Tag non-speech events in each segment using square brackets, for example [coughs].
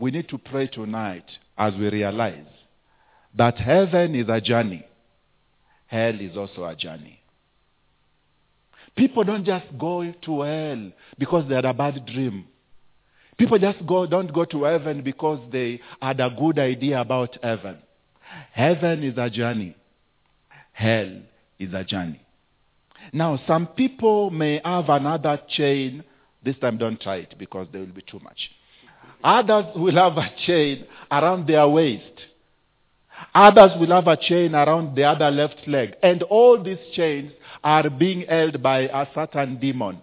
we need to pray tonight as we realize that heaven is a journey, hell is also a journey. People don't just go to hell because they had a bad dream. People just go, don't go to heaven because they had a good idea about heaven. Heaven is a journey. Hell is a journey. Now, some people may have another chain. This time, don't try it because there will be too much. Others will have a chain around their waist. Others will have a chain around the other left leg. And all these chains are being held by a certain demon.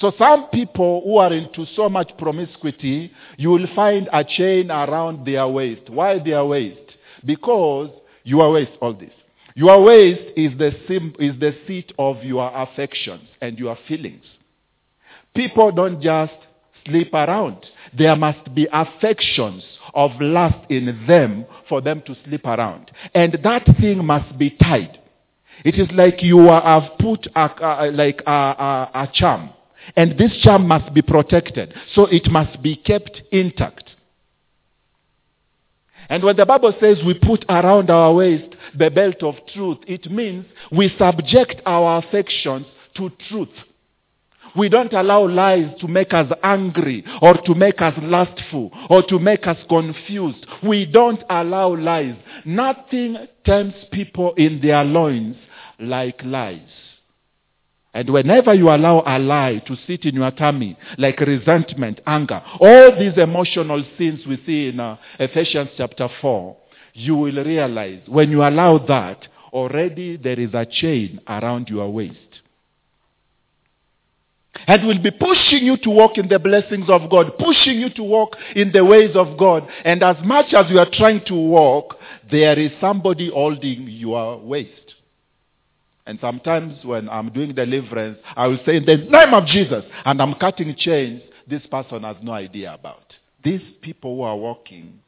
So some people who are into so much promiscuity, you will find a chain around their waist. Why their waist? Because your waist, all this. Your waist is the, sim- is the seat of your affections and your feelings. People don't just sleep around. There must be affections of lust in them for them to sleep around. And that thing must be tied. It is like you have put a, a like a, a, a charm. And this charm must be protected. So it must be kept intact. And when the Bible says we put around our waist the belt of truth, it means we subject our affections to truth. We don't allow lies to make us angry or to make us lustful or to make us confused. We don't allow lies. Nothing tempts people in their loins like lies. And whenever you allow a lie to sit in your tummy, like resentment, anger, all these emotional sins we see in uh, Ephesians chapter 4, you will realize when you allow that, already there is a chain around your waist. And will be pushing you to walk in the blessings of God, pushing you to walk in the ways of God. And as much as you are trying to walk, there is somebody holding your waist. And sometimes when I'm doing deliverance, I will say, in the name of Jesus, and I'm cutting chains this person has no idea about. These people who are walking,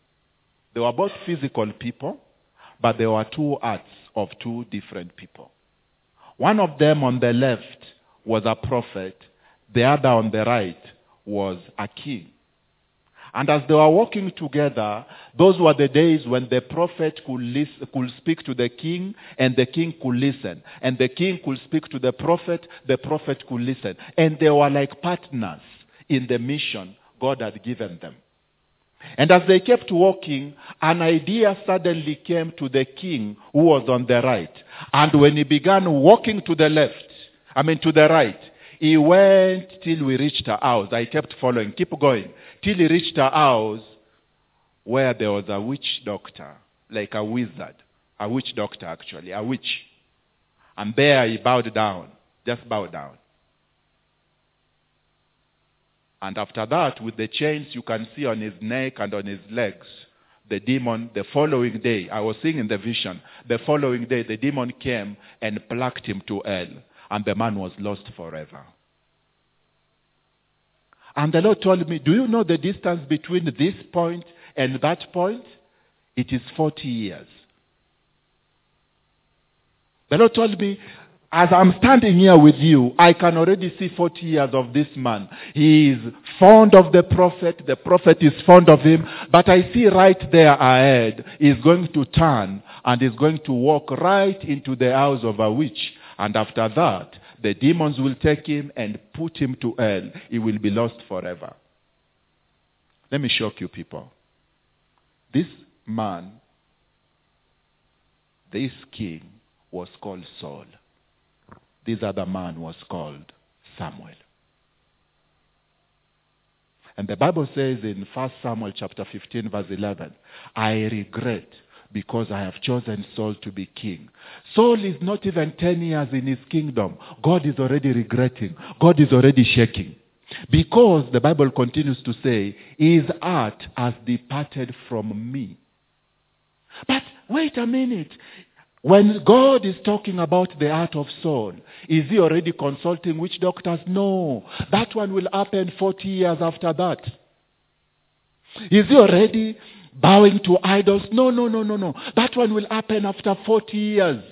they were both physical people, but they were two arts of two different people. One of them on the left was a prophet, the other on the right was a king. And as they were walking together, those were the days when the prophet could, listen, could speak to the king and the king could listen. And the king could speak to the prophet, the prophet could listen. And they were like partners in the mission God had given them. And as they kept walking, an idea suddenly came to the king who was on the right. And when he began walking to the left, I mean to the right, he went till we reached a house. I kept following, keep going, till he reached a house where there was a witch doctor, like a wizard, a witch doctor actually, a witch. And there he bowed down, just bowed down. And after that, with the chains you can see on his neck and on his legs, the demon, the following day, I was seeing in the vision, the following day, the demon came and plucked him to hell, and the man was lost forever. And the Lord told me, Do you know the distance between this point and that point? It is 40 years. The Lord told me, as I'm standing here with you, I can already see 40 years of this man. He is fond of the prophet. The prophet is fond of him. But I see right there ahead, he's going to turn and he's going to walk right into the house of a witch. And after that, the demons will take him and put him to hell. He will be lost forever. Let me shock you people. This man, this king, was called Saul. This other man was called Samuel. And the Bible says in 1 Samuel chapter 15 verse 11, I regret because I have chosen Saul to be king. Saul is not even 10 years in his kingdom. God is already regretting. God is already shaking. Because the Bible continues to say, his heart has departed from me. But wait a minute. When God is talking about the heart of Saul, is he already consulting witch doctors? No. That one will happen 40 years after that. Is he already bowing to idols? No, no, no, no, no. That one will happen after 40 years.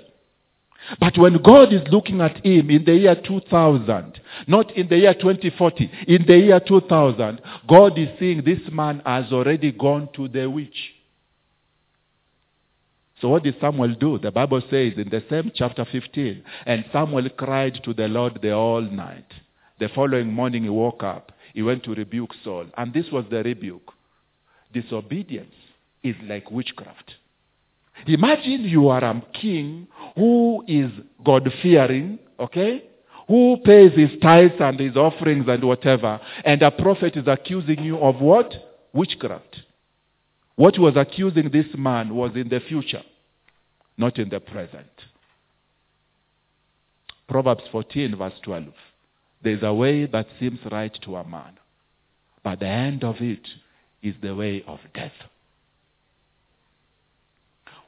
But when God is looking at him in the year 2000, not in the year 2040, in the year 2000, God is seeing this man has already gone to the witch. So what did Samuel do? The Bible says in the same chapter 15, and Samuel cried to the Lord the whole night. The following morning he woke up. He went to rebuke Saul. And this was the rebuke. Disobedience is like witchcraft. Imagine you are a king who is God fearing, okay? Who pays his tithes and his offerings and whatever, and a prophet is accusing you of what? Witchcraft. What was accusing this man was in the future, not in the present. Proverbs 14, verse 12. There's a way that seems right to a man, but the end of it is the way of death.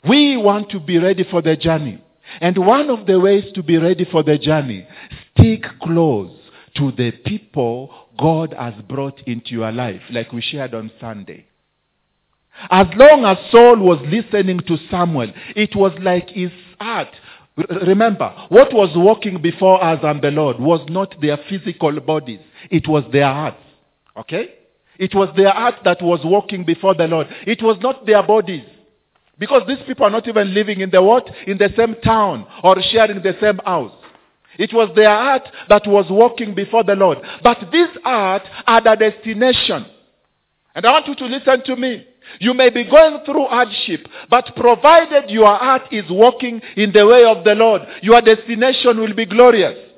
We want to be ready for the journey. And one of the ways to be ready for the journey, stick close to the people God has brought into your life, like we shared on Sunday. As long as Saul was listening to Samuel, it was like his heart. Remember, what was walking before us and the Lord was not their physical bodies, it was their hearts. Okay? It was their heart that was walking before the Lord. It was not their bodies. Because these people are not even living in the what? In the same town or sharing the same house. It was their heart that was walking before the Lord. But this heart had a destination. And I want you to listen to me. You may be going through hardship, but provided your heart is walking in the way of the Lord, your destination will be glorious.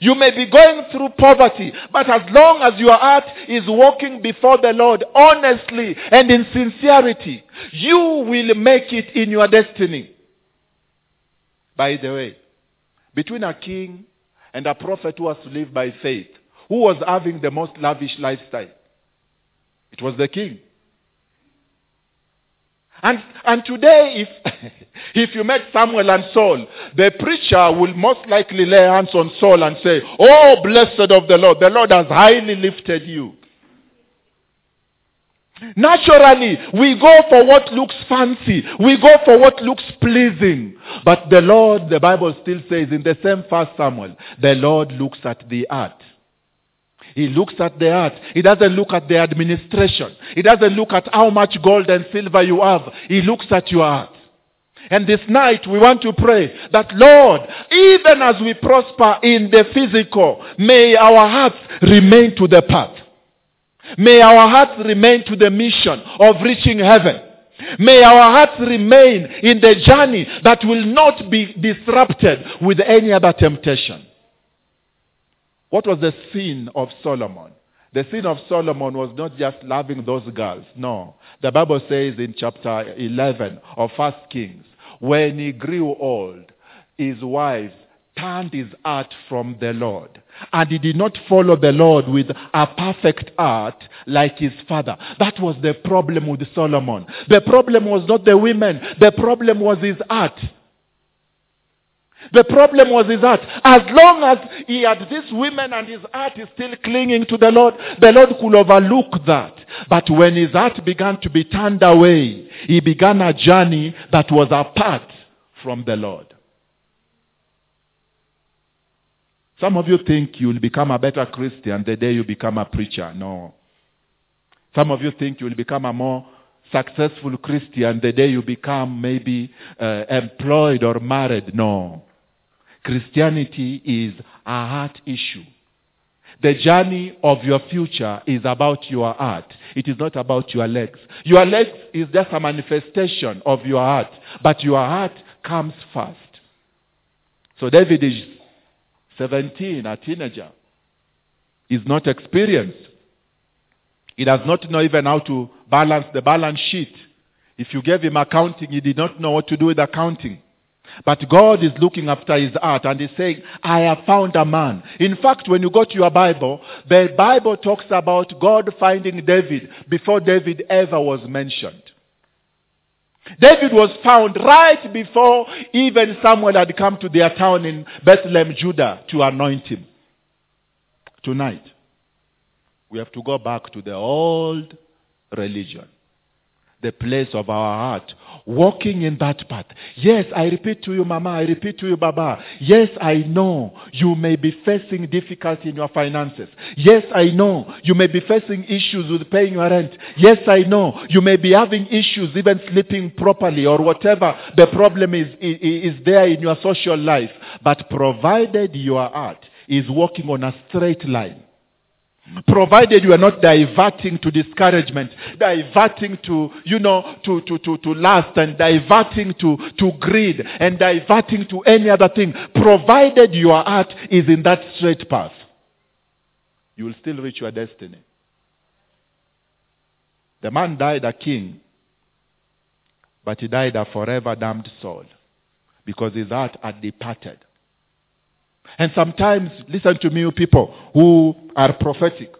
You may be going through poverty, but as long as your heart is walking before the Lord honestly and in sincerity, you will make it in your destiny. By the way, between a king and a prophet who was to live by faith, who was having the most lavish lifestyle? It was the king. And, and today, if, [laughs] if you met Samuel and Saul, the preacher will most likely lay hands on Saul and say, Oh, blessed of the Lord, the Lord has highly lifted you. Naturally, we go for what looks fancy. We go for what looks pleasing. But the Lord, the Bible still says in the same first Samuel, the Lord looks at the heart. He looks at the heart. He doesn't look at the administration. He doesn't look at how much gold and silver you have. He looks at your heart. And this night we want to pray that Lord, even as we prosper in the physical, may our hearts remain to the path. May our hearts remain to the mission of reaching heaven. May our hearts remain in the journey that will not be disrupted with any other temptation. What was the sin of Solomon? The sin of Solomon was not just loving those girls. No. The Bible says in chapter 11 of First Kings, when he grew old, his wives turned his heart from the Lord. And he did not follow the Lord with a perfect heart like his father. That was the problem with Solomon. The problem was not the women. The problem was his heart. The problem was his heart. As long as he had these women and his heart is still clinging to the Lord, the Lord could overlook that. But when his heart began to be turned away, he began a journey that was apart from the Lord. Some of you think you will become a better Christian the day you become a preacher. No. Some of you think you will become a more successful Christian the day you become maybe uh, employed or married. No. Christianity is a heart issue. The journey of your future is about your heart. It is not about your legs. Your legs is just a manifestation of your heart, but your heart comes first. So David is 17, a teenager. He's not experienced. He does not know even how to balance the balance sheet. If you gave him accounting, he did not know what to do with accounting. But God is looking after his heart and he's saying, I have found a man. In fact, when you go to your Bible, the Bible talks about God finding David before David ever was mentioned. David was found right before even Samuel had come to their town in Bethlehem, Judah to anoint him. Tonight, we have to go back to the old religion. The place of our heart. Walking in that path. Yes, I repeat to you, Mama, I repeat to you, Baba. Yes, I know you may be facing difficulty in your finances. Yes, I know you may be facing issues with paying your rent. Yes, I know you may be having issues even sleeping properly or whatever the problem is, is, there in your social life. But provided your heart is walking on a straight line, provided you are not diverting to discouragement diverting to you know to, to, to, to lust and diverting to, to greed and diverting to any other thing provided your heart is in that straight path you will still reach your destiny. The man died a king but he died a forever damned soul because his heart had departed and sometimes, listen to me, people who are prophetic.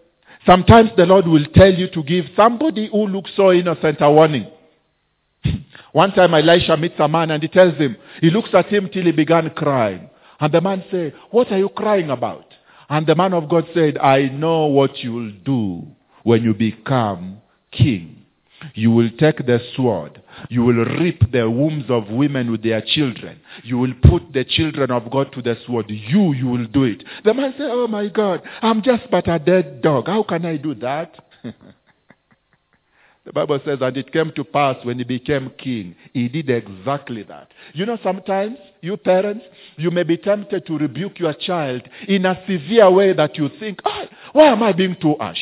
Sometimes the Lord will tell you to give somebody who looks so innocent a warning. [laughs] One time Elisha meets a man and he tells him, he looks at him till he began crying. And the man said, What are you crying about? And the man of God said, I know what you will do when you become king. You will take the sword. You will rip the wombs of women with their children. You will put the children of God to the sword. You, you will do it. The man said, Oh my God, I'm just but a dead dog. How can I do that? [laughs] the Bible says, and it came to pass when he became king, he did exactly that. You know, sometimes, you parents, you may be tempted to rebuke your child in a severe way that you think, oh, why am I being too harsh?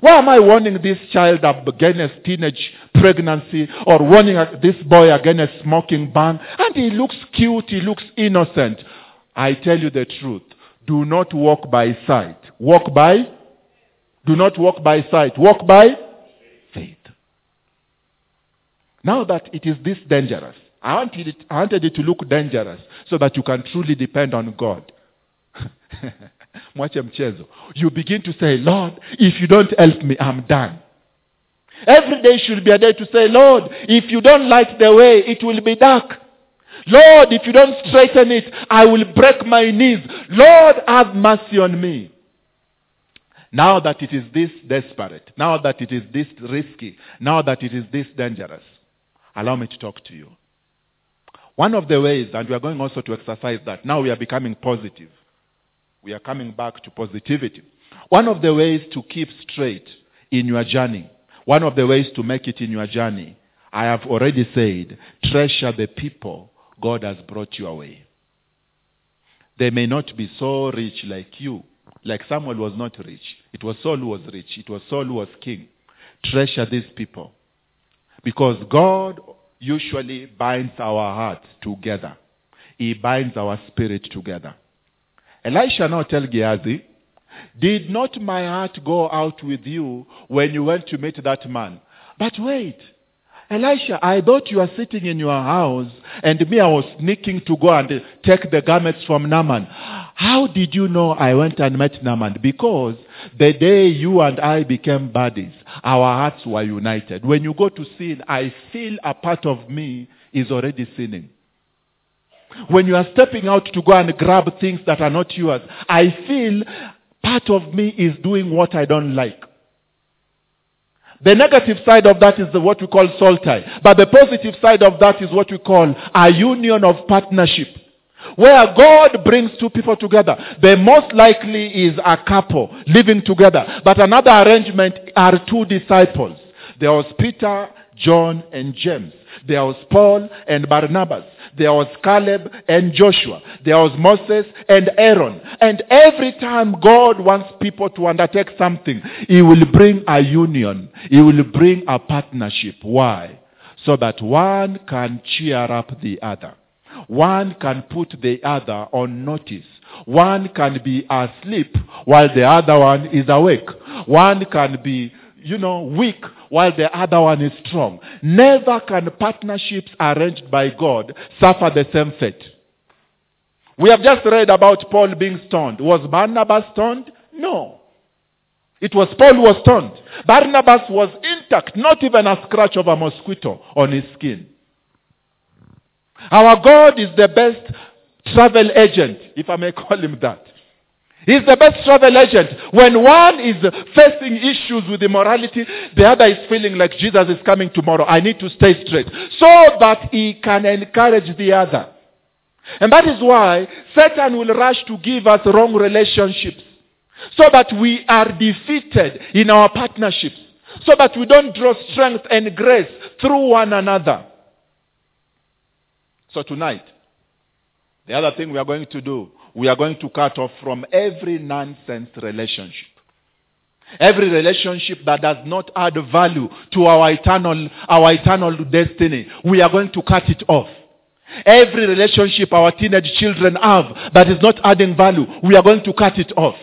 Why am I warning this child against teenage pregnancy or warning this boy against smoking ban? And he looks cute, he looks innocent. I tell you the truth. Do not walk by sight. Walk by? Do not walk by sight. Walk by faith. Now that it is this dangerous, I wanted it, I wanted it to look dangerous so that you can truly depend on God. [laughs] mwache mchezo. You begin to say lord if you don't help me i'm done. Every day should be a day to say lord if you don't light the way it will be dark. Lord if you don't straighten it i will break my knees. Lord have mercy on me. Now that it is this desperate now that it is this risky now that it is this dangerous allow me to talk to you. One of the ways and we are going also to exercise that now we are becoming positive we are coming back to positivity. One of the ways to keep straight in your journey, one of the ways to make it in your journey, I have already said, treasure the people God has brought you away. They may not be so rich like you. Like Samuel was not rich. It was Saul who was rich. It was Saul who was king. Treasure these people. Because God usually binds our hearts together. He binds our spirit together. Elisha now tell Gehazi, did not my heart go out with you when you went to meet that man? But wait, Elisha, I thought you were sitting in your house and me, I was sneaking to go and take the garments from Naaman. How did you know I went and met Naaman? Because the day you and I became buddies, our hearts were united. When you go to sin, I feel a part of me is already sinning. When you are stepping out to go and grab things that are not yours, I feel part of me is doing what I don't like. The negative side of that is the, what we call soul tie. But the positive side of that is what we call a union of partnership. Where God brings two people together. The most likely is a couple living together. But another arrangement are two disciples. There was Peter, John, and James. There was Paul and Barnabas. There was Caleb and Joshua. There was Moses and Aaron. And every time God wants people to undertake something, He will bring a union. He will bring a partnership. Why? So that one can cheer up the other. One can put the other on notice. One can be asleep while the other one is awake. One can be you know, weak while the other one is strong. Never can partnerships arranged by God suffer the same fate. We have just read about Paul being stoned. Was Barnabas stoned? No. It was Paul who was stoned. Barnabas was intact, not even a scratch of a mosquito on his skin. Our God is the best travel agent, if I may [laughs] call him that. He's the best travel agent. When one is facing issues with immorality, the other is feeling like Jesus is coming tomorrow. I need to stay straight. So that he can encourage the other. And that is why Satan will rush to give us wrong relationships. So that we are defeated in our partnerships. So that we don't draw strength and grace through one another. So tonight, the other thing we are going to do, we are going to cut off from every nonsense relationship. Every relationship that does not add value to our eternal, our eternal destiny, we are going to cut it off. Every relationship our teenage children have that is not adding value, we are going to cut it off.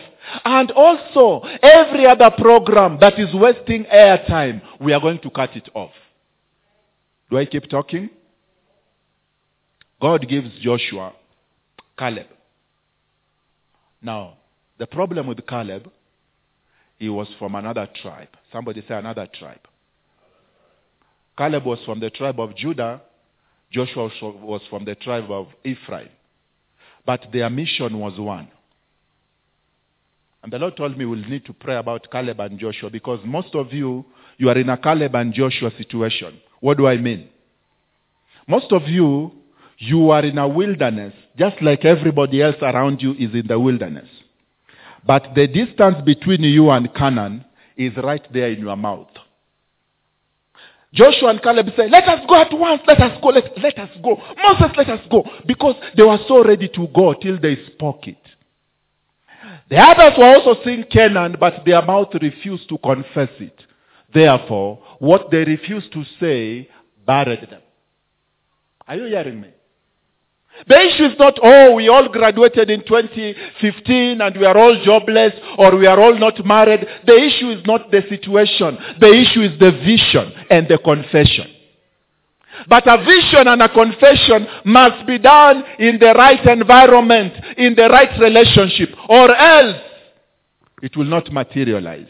And also, every other program that is wasting airtime, we are going to cut it off. Do I keep talking? God gives Joshua Caleb. Now, the problem with Caleb, he was from another tribe. Somebody say another tribe. Caleb was from the tribe of Judah. Joshua was from the tribe of Ephraim. But their mission was one. And the Lord told me we'll need to pray about Caleb and Joshua because most of you, you are in a Caleb and Joshua situation. What do I mean? Most of you, you are in a wilderness, just like everybody else around you is in the wilderness. But the distance between you and Canaan is right there in your mouth. Joshua and Caleb said, let us go at once, let us go, let, let us go. Moses, let us go. Because they were so ready to go till they spoke it. The others were also seeing Canaan, but their mouth refused to confess it. Therefore, what they refused to say buried them. Are you hearing me? The issue is not, oh, we all graduated in 2015 and we are all jobless or we are all not married. The issue is not the situation. The issue is the vision and the confession. But a vision and a confession must be done in the right environment, in the right relationship, or else it will not materialize.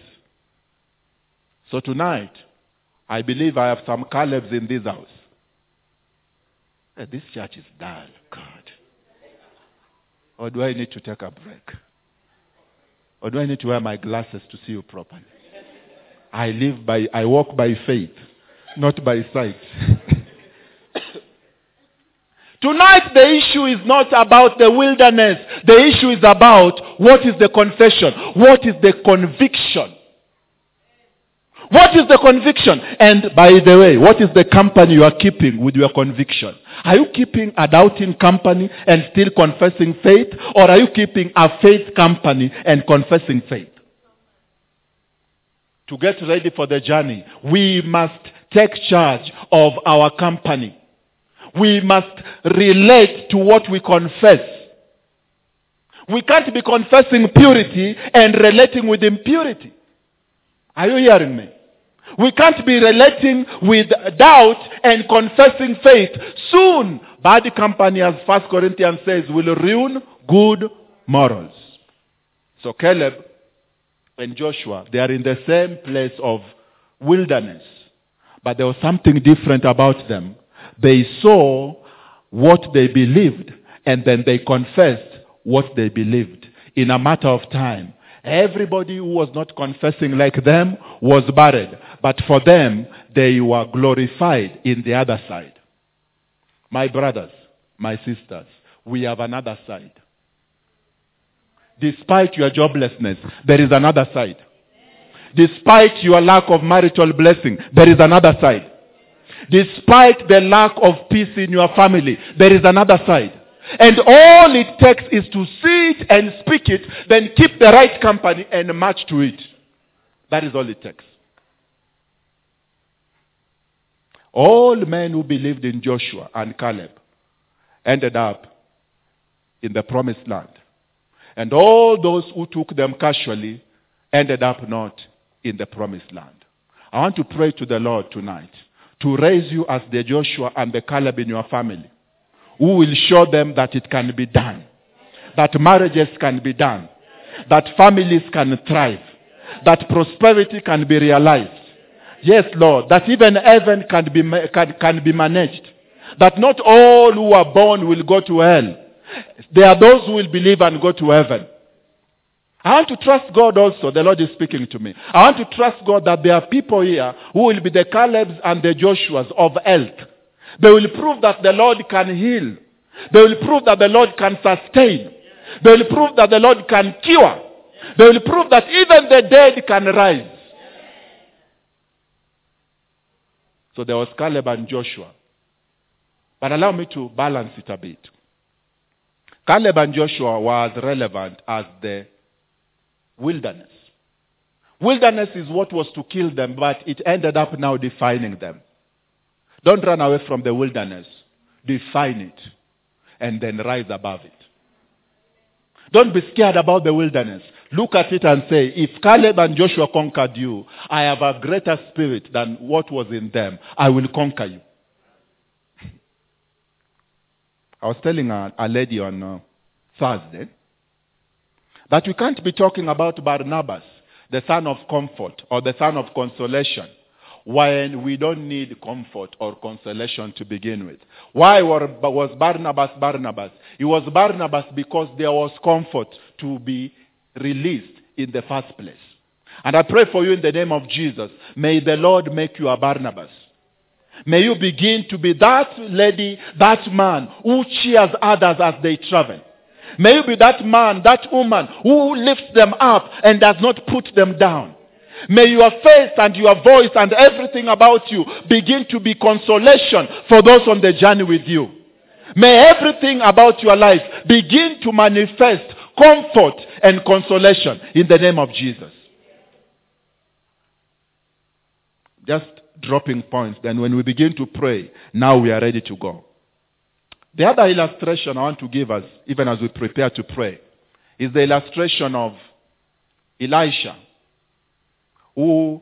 So tonight, I believe I have some Calebs in this house. Eh, this church is dull. Or do I need to take a break? Or do I need to wear my glasses to see you properly? I live by, I walk by faith, not by sight. [coughs] Tonight the issue is not about the wilderness. The issue is about what is the confession? What is the conviction? What is the conviction? And by the way, what is the company you are keeping with your conviction? Are you keeping a doubting company and still confessing faith? Or are you keeping a faith company and confessing faith? To get ready for the journey, we must take charge of our company. We must relate to what we confess. We can't be confessing purity and relating with impurity. Are you hearing me? We can't be relating with doubt and confessing faith. Soon, bad company, as First Corinthians says, will ruin good morals. So Caleb and Joshua, they are in the same place of wilderness. But there was something different about them. They saw what they believed and then they confessed what they believed in a matter of time. Everybody who was not confessing like them was buried. But for them, they were glorified in the other side. My brothers, my sisters, we have another side. Despite your joblessness, there is another side. Despite your lack of marital blessing, there is another side. Despite the lack of peace in your family, there is another side. And all it takes is to see it and speak it, then keep the right company and march to it. That is all it takes. All men who believed in Joshua and Caleb ended up in the promised land. And all those who took them casually ended up not in the promised land. I want to pray to the Lord tonight to raise you as the Joshua and the Caleb in your family who will show them that it can be done. That marriages can be done. That families can thrive. That prosperity can be realized. Yes, Lord. That even heaven can be, can, can be managed. That not all who are born will go to hell. There are those who will believe and go to heaven. I want to trust God also. The Lord is speaking to me. I want to trust God that there are people here who will be the Calebs and the Joshuas of health. They will prove that the Lord can heal. They will prove that the Lord can sustain. They will prove that the Lord can cure. They will prove that even the dead can rise. So there was Caleb and Joshua. But allow me to balance it a bit. Caleb and Joshua were as relevant as the wilderness. Wilderness is what was to kill them, but it ended up now defining them. Don't run away from the wilderness. Define it and then rise above it. Don't be scared about the wilderness. Look at it and say, if Caleb and Joshua conquered you, I have a greater spirit than what was in them. I will conquer you. I was telling a, a lady on uh, Thursday that we can't be talking about Barnabas, the son of comfort or the son of consolation, when we don't need comfort or consolation to begin with. Why was Barnabas Barnabas? He was Barnabas because there was comfort to be released in the first place. And I pray for you in the name of Jesus. May the Lord make you a Barnabas. May you begin to be that lady, that man who cheers others as they travel. May you be that man, that woman who lifts them up and does not put them down. May your face and your voice and everything about you begin to be consolation for those on the journey with you. May everything about your life begin to manifest comfort and consolation in the name of Jesus. Just dropping points. Then when we begin to pray, now we are ready to go. The other illustration I want to give us, even as we prepare to pray, is the illustration of Elisha, who,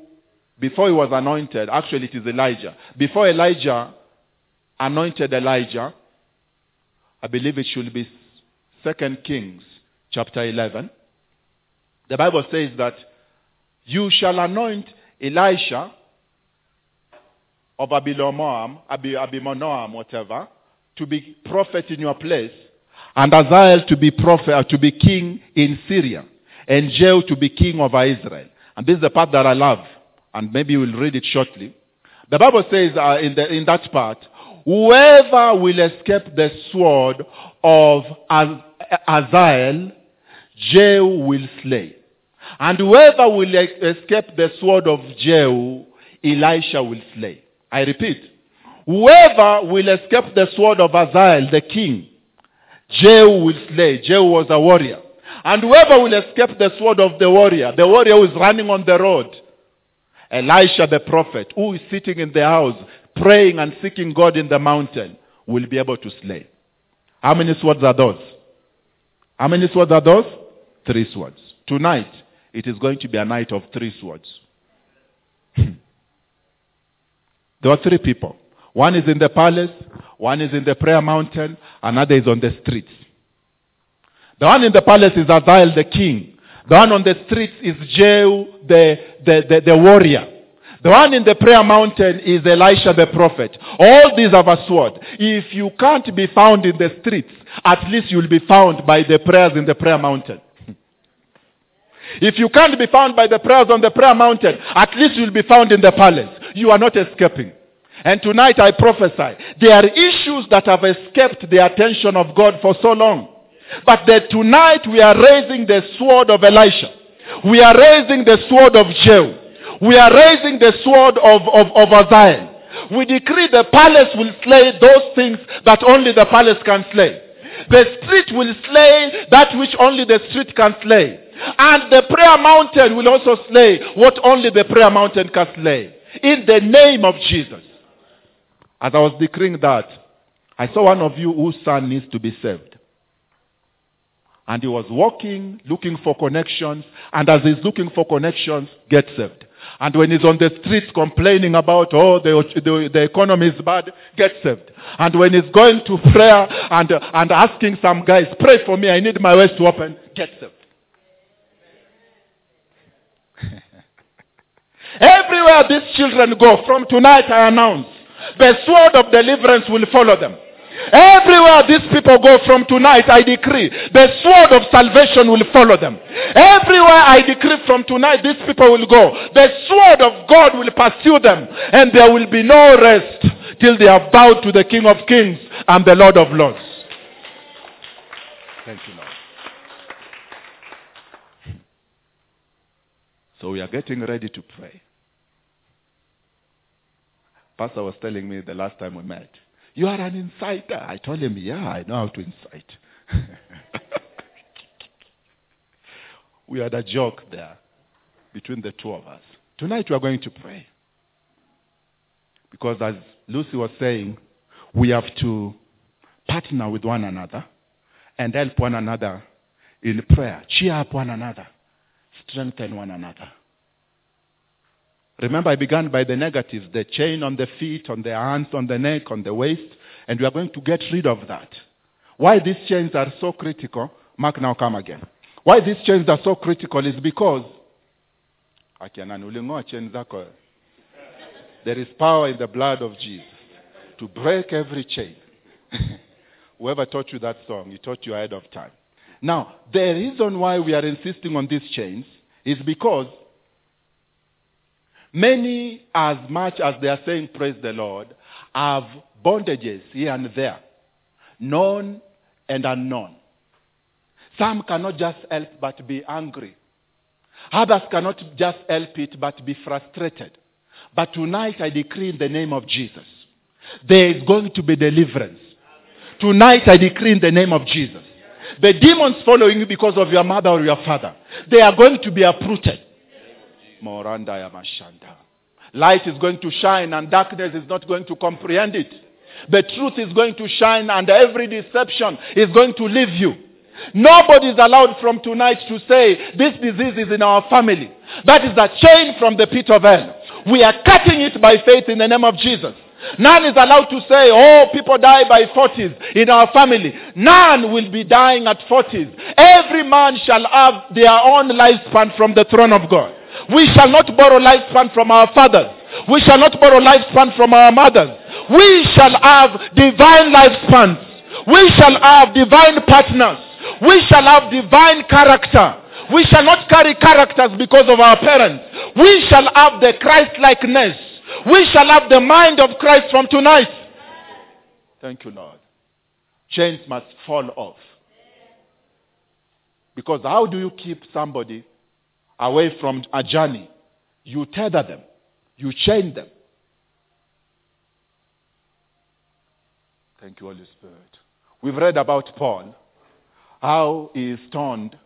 before he was anointed, actually it is Elijah. Before Elijah anointed Elijah, I believe it should be Second Kings chapter 11. The Bible says that you shall anoint Elisha of Abilomoam, Abimonoam, whatever, to be prophet in your place, and Azael to be prophet, uh, to be king in Syria, and Jehu to be king over Israel. And this is the part that I love, and maybe we'll read it shortly. The Bible says uh, in, the, in that part, whoever will escape the sword of Azael, Jehu will slay. And whoever will escape the sword of Jehu, Elisha will slay. I repeat, whoever will escape the sword of Azael, the king, Jehu will slay. Jehu was a warrior. And whoever will escape the sword of the warrior, the warrior who is running on the road, Elisha the prophet, who is sitting in the house, praying and seeking God in the mountain, will be able to slay. How many swords are those? How many swords are those? Three swords. Tonight, it is going to be a night of three swords. Hmm. There are three people. One is in the palace, one is in the prayer mountain, another is on the streets. The one in the palace is Azael the king. The one on the streets is Jehu the, the, the, the warrior. The one in the prayer mountain is Elisha the prophet. All these have a sword. If you can't be found in the streets, at least you'll be found by the prayers in the prayer mountain. If you can't be found by the prayers on the prayer mountain, at least you'll be found in the palace. You are not escaping. And tonight I prophesy, there are issues that have escaped the attention of God for so long. But that tonight we are raising the sword of Elisha. We are raising the sword of Jehu. We are raising the sword of, of, of Azael. We decree the palace will slay those things that only the palace can slay. The street will slay that which only the street can slay. And the prayer mountain will also slay what only the prayer mountain can slay. In the name of Jesus. As I was decreeing that, I saw one of you whose son needs to be saved. And he was walking, looking for connections, and as he's looking for connections, get saved. And when he's on the streets complaining about, oh, the, the, the economy is bad, get saved. And when he's going to prayer and, and asking some guys, pray for me, I need my ways to open, get saved. Everywhere these children go, from tonight I announce, the sword of deliverance will follow them. Everywhere these people go from tonight, I decree the sword of salvation will follow them. Everywhere I decree from tonight, these people will go. The sword of God will pursue them, and there will be no rest till they are bowed to the King of Kings and the Lord of Lords. Thank you, Lord. So we are getting ready to pray. Pastor was telling me the last time we met, you are an insider. I told him, yeah, I know how to incite. [laughs] we had a joke there between the two of us. Tonight we are going to pray. Because as Lucy was saying, we have to partner with one another and help one another in prayer. Cheer up one another. Strengthen one another. Remember, I began by the negatives the chain on the feet, on the hands, on the neck, on the waist, and we are going to get rid of that. Why these chains are so critical, Mark now come again. Why these chains are so critical is because there is power in the blood of Jesus to break every chain. [laughs] Whoever taught you that song, he taught you ahead of time. Now, the reason why we are insisting on these chains is because many, as much as they are saying, Praise the Lord, have bondages here and there, known and unknown. Some cannot just help but be angry. Others cannot just help it but be frustrated. But tonight I decree in the name of Jesus, there is going to be deliverance. Tonight I decree in the name of Jesus. The demons following you because of your mother or your father, they are going to be uprooted. Light is going to shine and darkness is not going to comprehend it. The truth is going to shine and every deception is going to leave you. Nobody is allowed from tonight to say this disease is in our family. That is a chain from the pit of hell. We are cutting it by faith in the name of Jesus. None is allowed to say, oh, people die by 40s in our family. None will be dying at 40s. Every man shall have their own lifespan from the throne of God. We shall not borrow lifespan from our fathers. We shall not borrow lifespan from our mothers. We shall have divine lifespans. We shall have divine partners. We shall have divine character. We shall not carry characters because of our parents. We shall have the Christ likeness. We shall have the mind of Christ from tonight. Thank you, Lord. Chains must fall off. Because how do you keep somebody away from a journey? You tether them, you chain them. Thank you, Holy Spirit. We've read about Paul, how he is stoned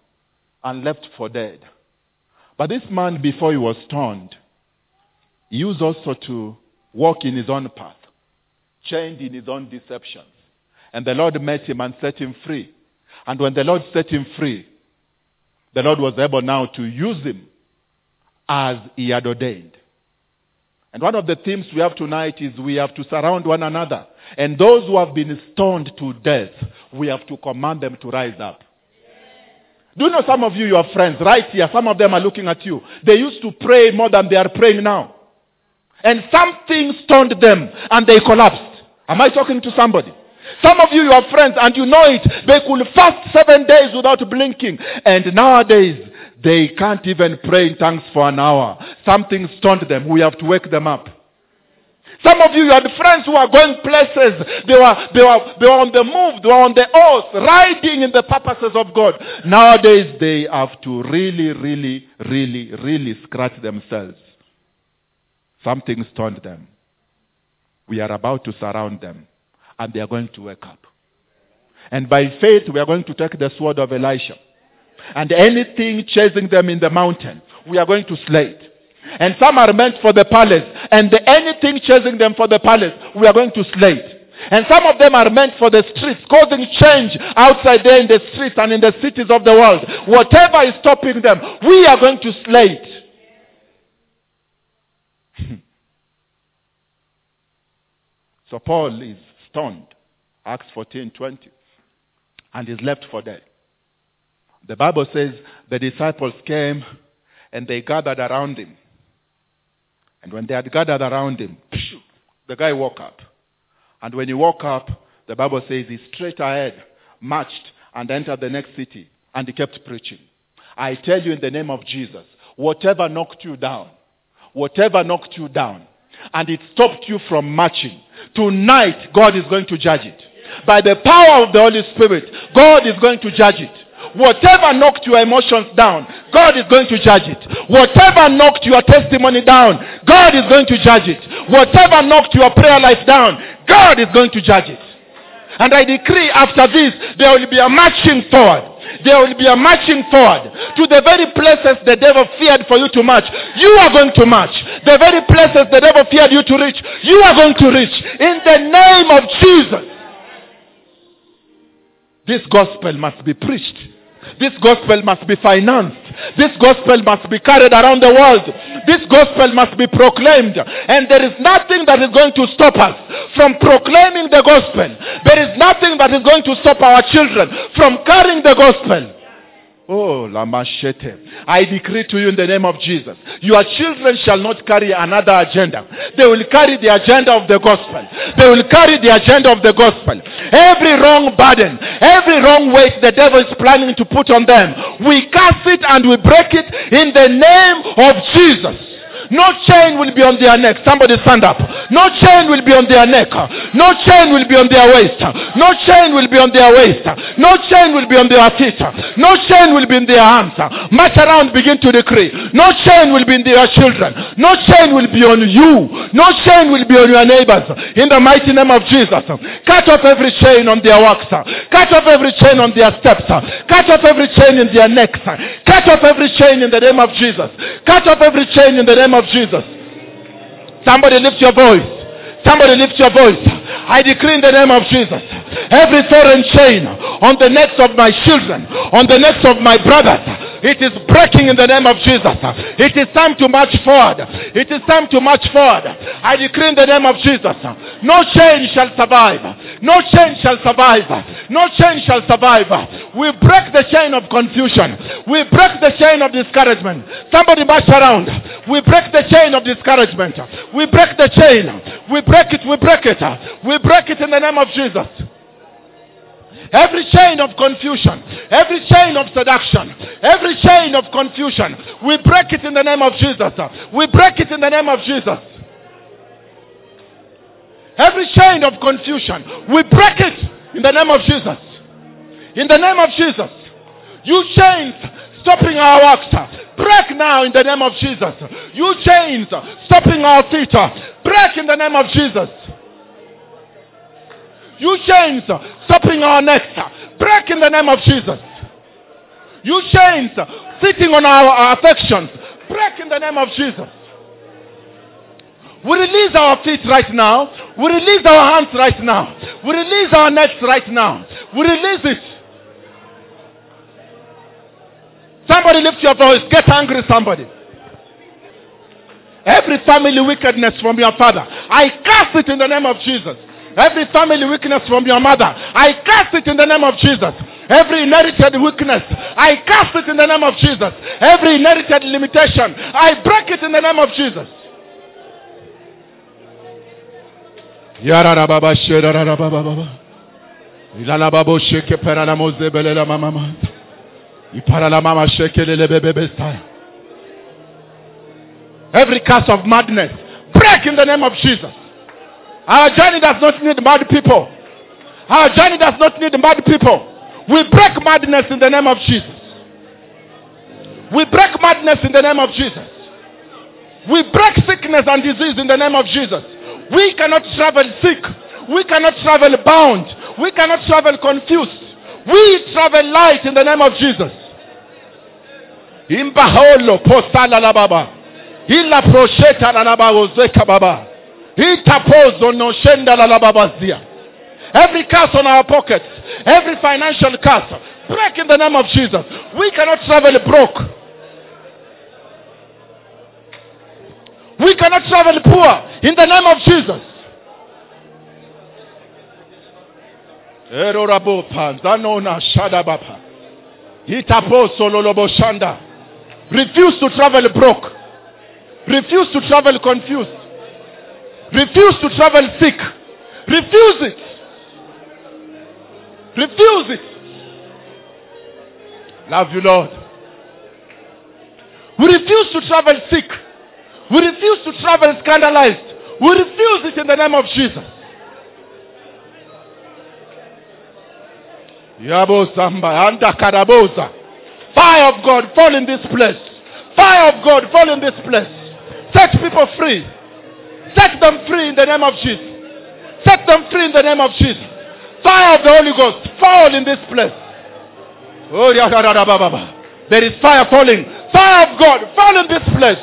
and left for dead. But this man, before he was stoned, he used also to walk in his own path, chained in his own deceptions. And the Lord met him and set him free. And when the Lord set him free, the Lord was able now to use him as he had ordained. And one of the themes we have tonight is we have to surround one another. And those who have been stoned to death, we have to command them to rise up. Do you know some of you, your friends, right here, some of them are looking at you. They used to pray more than they are praying now. And something stoned them and they collapsed. Am I talking to somebody? Some of you, your friends, and you know it, they could fast seven days without blinking. And nowadays, they can't even pray in tongues for an hour. Something stoned them. We have to wake them up. Some of you, you had friends who are going places. They were, they were, they were on the move. They were on the horse, riding in the purposes of God. Nowadays, they have to really, really, really, really scratch themselves. Something stunned them. We are about to surround them, and they are going to wake up. And by faith, we are going to take the sword of Elisha. And anything chasing them in the mountain, we are going to slay it. And some are meant for the palace. And anything chasing them for the palace, we are going to slay it. And some of them are meant for the streets, causing change outside there in the streets and in the cities of the world. Whatever is stopping them, we are going to slay it. [laughs] so Paul is stoned, Acts 14 20, and is left for dead. The Bible says the disciples came and they gathered around him. And when they had gathered around him, the guy woke up. And when he woke up, the The Bible says he straight ahead marched and entered the next city and he kept preaching. I tell you in the name of Jesus, whatever knocked you down, whatever knocked you down, and it stopped you from marching, tonight God is going to judge it. By the power of the Holy Spirit, God is going to judge it. Whatever knocked your emotions down, God is going to judge it. Whatever knocked your testimony down, God is going to judge it. Whatever knocked your prayer life down, God is going to judge it. And I decree after this, there will be a marching forward. There will be a marching forward to the very places the devil feared for you to march. You are going to march. The very places the devil feared you to reach, you are going to reach. In the name of Jesus. This gospel must be preached. This gospel must be financed. This gospel must be carried around the world. This gospel must be proclaimed. And there is nothing that is going to stop us from proclaiming the gospel. There is nothing that is going to stop our children from carrying the gospel. Oh, Lamashete. I decree to you in the name of Jesus. Your children shall not carry another agenda. They will carry the agenda of the gospel. They will carry the agenda of the gospel. Every wrong burden, every wrong weight the devil is planning to put on them, we cast it and we break it in the name of Jesus. No chain will be on their neck. Somebody stand up. No chain will be on their neck. No chain will be on their waist. No chain will be on their waist. No chain will be on their feet. No chain will be in their hands. March around, begin to decree. No chain will be in their children. No chain will be on you. No chain will be on your neighbors. In the mighty name of Jesus. Cut off every chain on their works. Cut off every chain on their steps. Cut off every chain in their necks. Cut off every chain in the name of Jesus. Cut off every chain in the name of Jesus. Somebody lift your voice. Somebody lift your voice. I decree in the name of Jesus. Every foreign chain on the necks of my children, on the necks of my brothers, it is breaking in the name of Jesus. It is time to march forward. It is time to march forward. I decree in the name of Jesus. No chain shall survive. No chain shall survive. No chain shall survive. We break the chain of confusion. We break the chain of discouragement. Somebody march around. We break the chain of discouragement. We break the chain. We break it. We break it. We break it in the name of Jesus. Every chain of confusion, every chain of seduction, every chain of confusion, we break it in the name of Jesus. We break it in the name of Jesus. Every chain of confusion, we break it in the name of Jesus. In the name of Jesus. You chains stopping our works, break now in the name of Jesus. You chains stopping our feet, break in the name of Jesus. You chains stopping our necks, break in the name of Jesus. You chains sitting on our, our affections, break in the name of Jesus. We release our feet right now. We release our hands right now. We release our necks right now. We release it. Somebody lift your voice. Get angry, somebody. Every family wickedness from your father, I cast it in the name of Jesus. Every family weakness from your mother, I cast it in the name of Jesus. Every inherited weakness, I cast it in the name of Jesus. Every inherited limitation, I break it in the name of Jesus. Every curse of madness, break in the name of Jesus. Our journey does not need mad people. Our journey does not need mad people. We break madness in the name of Jesus. We break madness in the name of Jesus. We break sickness and disease in the name of Jesus. We cannot travel sick. We cannot travel bound. We cannot travel confused. We travel light in the name of Jesus. Imbaholo postala la baba. Ila prosheta la baba ozeka baba. Itapozo no shenda la babazia. Every curse on our pockets, every financial curse, break in the name of Jesus. We cannot travel broke. We cannot travel poor in the name of Jesus. Refuse to travel broke. Refuse to travel confused. Refuse to travel sick. Refuse it. Refuse it. Love you, Lord. We refuse to travel sick. We refuse to travel scandalized. We refuse it in the name of Jesus. Fire of God, fall in this place. Fire of God, fall in this place. Set people free. Set them free in the name of Jesus. Set them free in the name of Jesus. Fire of the Holy Ghost, fall in this place. Oh. There is fire falling. Fire of God, fall in this place.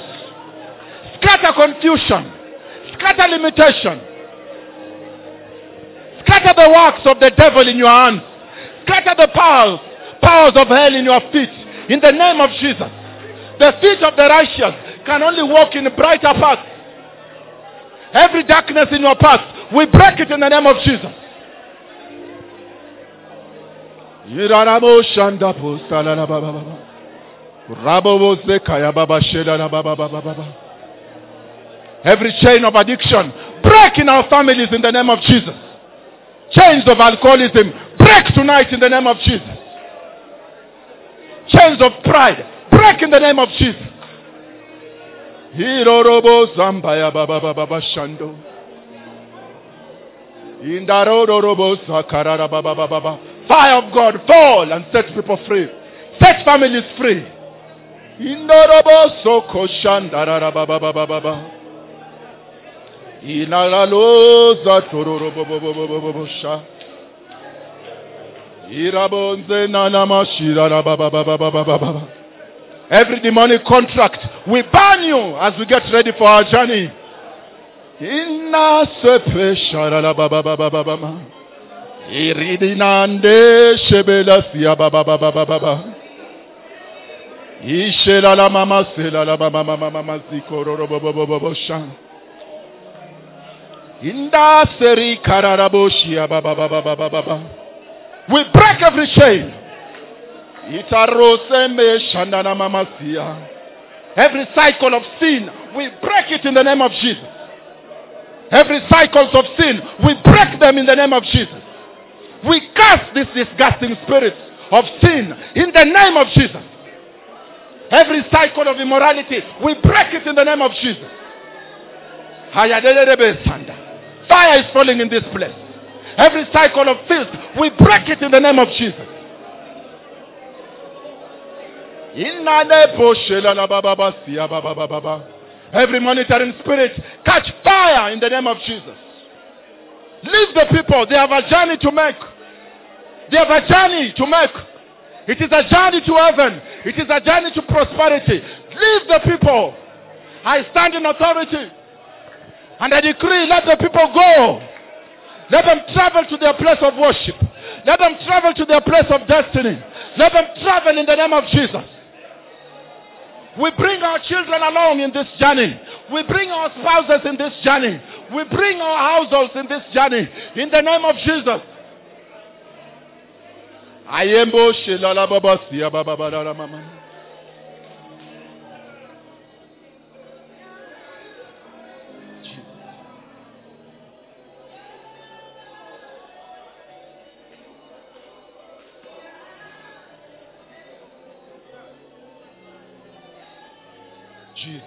Scatter confusion. Scatter limitation. Scatter the works of the devil in your hands. Scatter the powers, powers of hell in your feet. In the name of Jesus. The feet of the righteous can only walk in brighter paths. Every darkness in your past, we break it in the name of Jesus. Every chain of addiction, break in our families in the name of Jesus. Chains of alcoholism, break tonight in the name of Jesus. Chains of pride, break in the name of Jesus. Hirorobo Zambaya Baba Baba Bashando. Indarorobo Sakarara Baba Baba Baba. Fire of God, fall and set people free. Set families free. Indorobo Soko Shandara Baba Baba Baba. Inalalo Zatororobo Bobo Sha. Irabonze Nanama Shirara Baba Baba Baba Baba. Every demonic contract, we burn you as we get ready for our journey. Inna sepe sharala baba baba baba ma. Iridinande shebela siya baba baba baba baba. Ishela la mama sela la mama mama mama zikororo bobo bobo bobo shan. Inda seri kararabo shia baba baba baba baba. We break every chain. Every cycle of sin, we break it in the name of Jesus. Every cycles of sin, we break them in the name of Jesus. We cast this disgusting spirit of sin in the name of Jesus. Every cycle of immorality, we break it in the name of Jesus. Fire is falling in this place. Every cycle of filth, we break it in the name of Jesus. Every monitoring spirit, catch fire in the name of Jesus. Leave the people. They have a journey to make. They have a journey to make. It is a journey to heaven. It is a journey to prosperity. Leave the people. I stand in authority. And I decree, let the people go. Let them travel to their place of worship. Let them travel to their place of destiny. Let them travel in the name of Jesus. We bring our children along in this journey. We bring our spouses in this journey. We bring our households in this journey. In the name of Jesus. Ayembo shelala Jesus.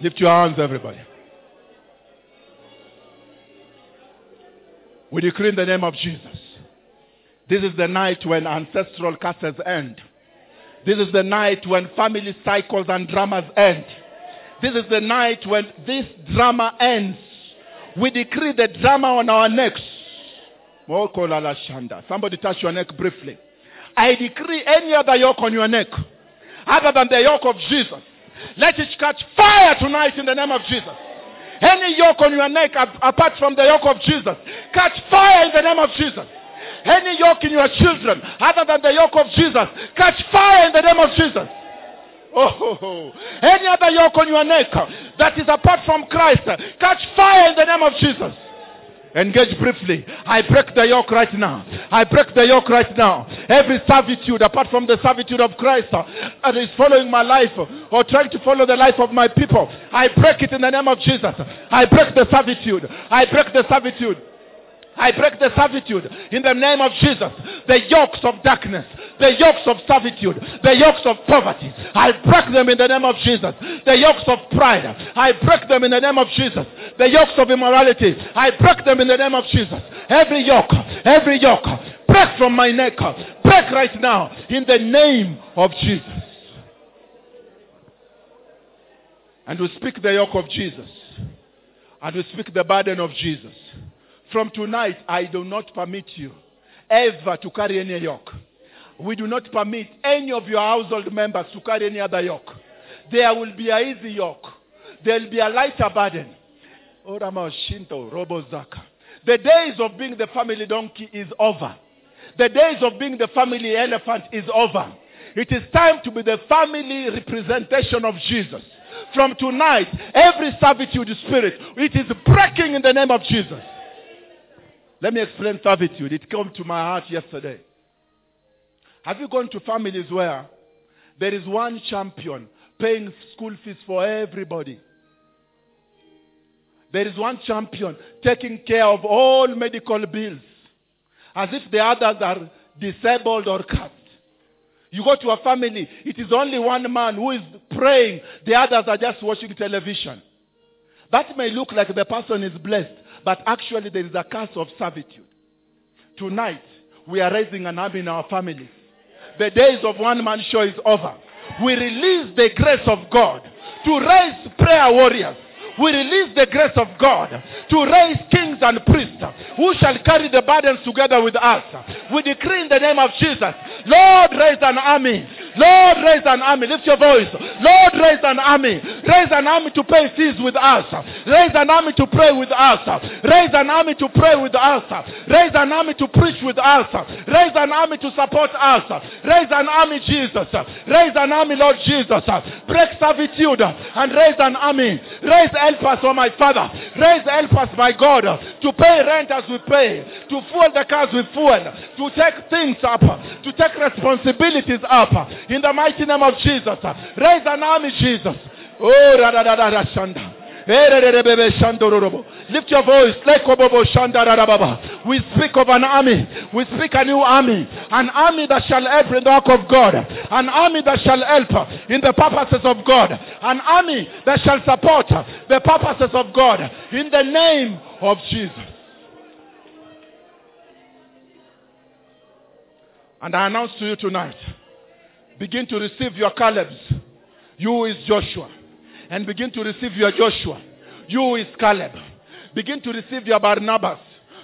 Lift your hands, everybody. We decree in the name of Jesus. This is the night when ancestral curses end. This is the night when family cycles and dramas end. This is the night when this drama ends. We decree the drama on our necks. Somebody touch your neck briefly. I decree any other yoke on your neck other than the yoke of Jesus. Let it catch fire tonight in the name of Jesus. Any yoke on your neck apart from the yoke of Jesus, catch fire in the name of Jesus. Any yoke in your children other than the yoke of Jesus, catch fire in the name of Jesus. Oh, any other yoke on your neck that is apart from Christ, catch fire in the name of Jesus. Engage briefly. I break the yoke right now. I break the yoke right now. Every servitude, apart from the servitude of Christ, uh, that is following my life uh, or trying to follow the life of my people, I break it in the name of Jesus. I break the servitude. I break the servitude. I break the servitude in the name of Jesus. The yokes of darkness, the yokes of servitude, the yokes of poverty. I break them in the name of Jesus. The yokes of pride. I break them in the name of Jesus. The yokes of immorality. I break them in the name of Jesus. Every yoke, every yoke, break from my neck. Break right now in the name of Jesus. And we speak the yoke of Jesus. And we speak the burden of Jesus. From tonight, I do not permit you ever to carry any yoke. We do not permit any of your household members to carry any other yoke. There will be an easy yoke. There will be a lighter burden. The days of being the family donkey is over. The days of being the family elephant is over. It is time to be the family representation of Jesus. From tonight, every servitude spirit, it is breaking in the name of Jesus. Let me explain servitude. It came to my heart yesterday. Have you gone to families where there is one champion paying school fees for everybody? There is one champion taking care of all medical bills as if the others are disabled or cursed. You go to a family, it is only one man who is praying, the others are just watching television. That may look like the person is blessed, but actually there is a curse of servitude. Tonight, we are raising an army in our families. The days of one man show is over. We release the grace of God to raise prayer warriors. We release the grace of God to raise kings and priests who shall carry the burdens together with us. We decree in the name of Jesus, Lord, raise an army Lord, raise an army. Lift your voice. Lord, raise an army. Raise an army to pay fees with us. Raise an army to pray with us. Raise an army to pray with us. Raise an army to preach with us. Raise an army to support us. Raise an army, Jesus. Raise an army, Lord Jesus. Break servitude and raise an army. Raise help us, oh my Father. Raise help us, my God, to pay rent as we pay, to fuel the cars with fuel, to take things up, to take responsibilities up. In the mighty name of Jesus. Raise an army, Jesus. Oh, shanda. Lift your voice. We speak of an army. We speak a new army. An army that shall help in the work of God. An army that shall help in the purposes of God. An army that shall support the purposes of God. In the name of Jesus. And I announce to you tonight Begin to receive your Caleb's. You is Joshua. And begin to receive your Joshua. You is Caleb. Begin to receive your Barnabas.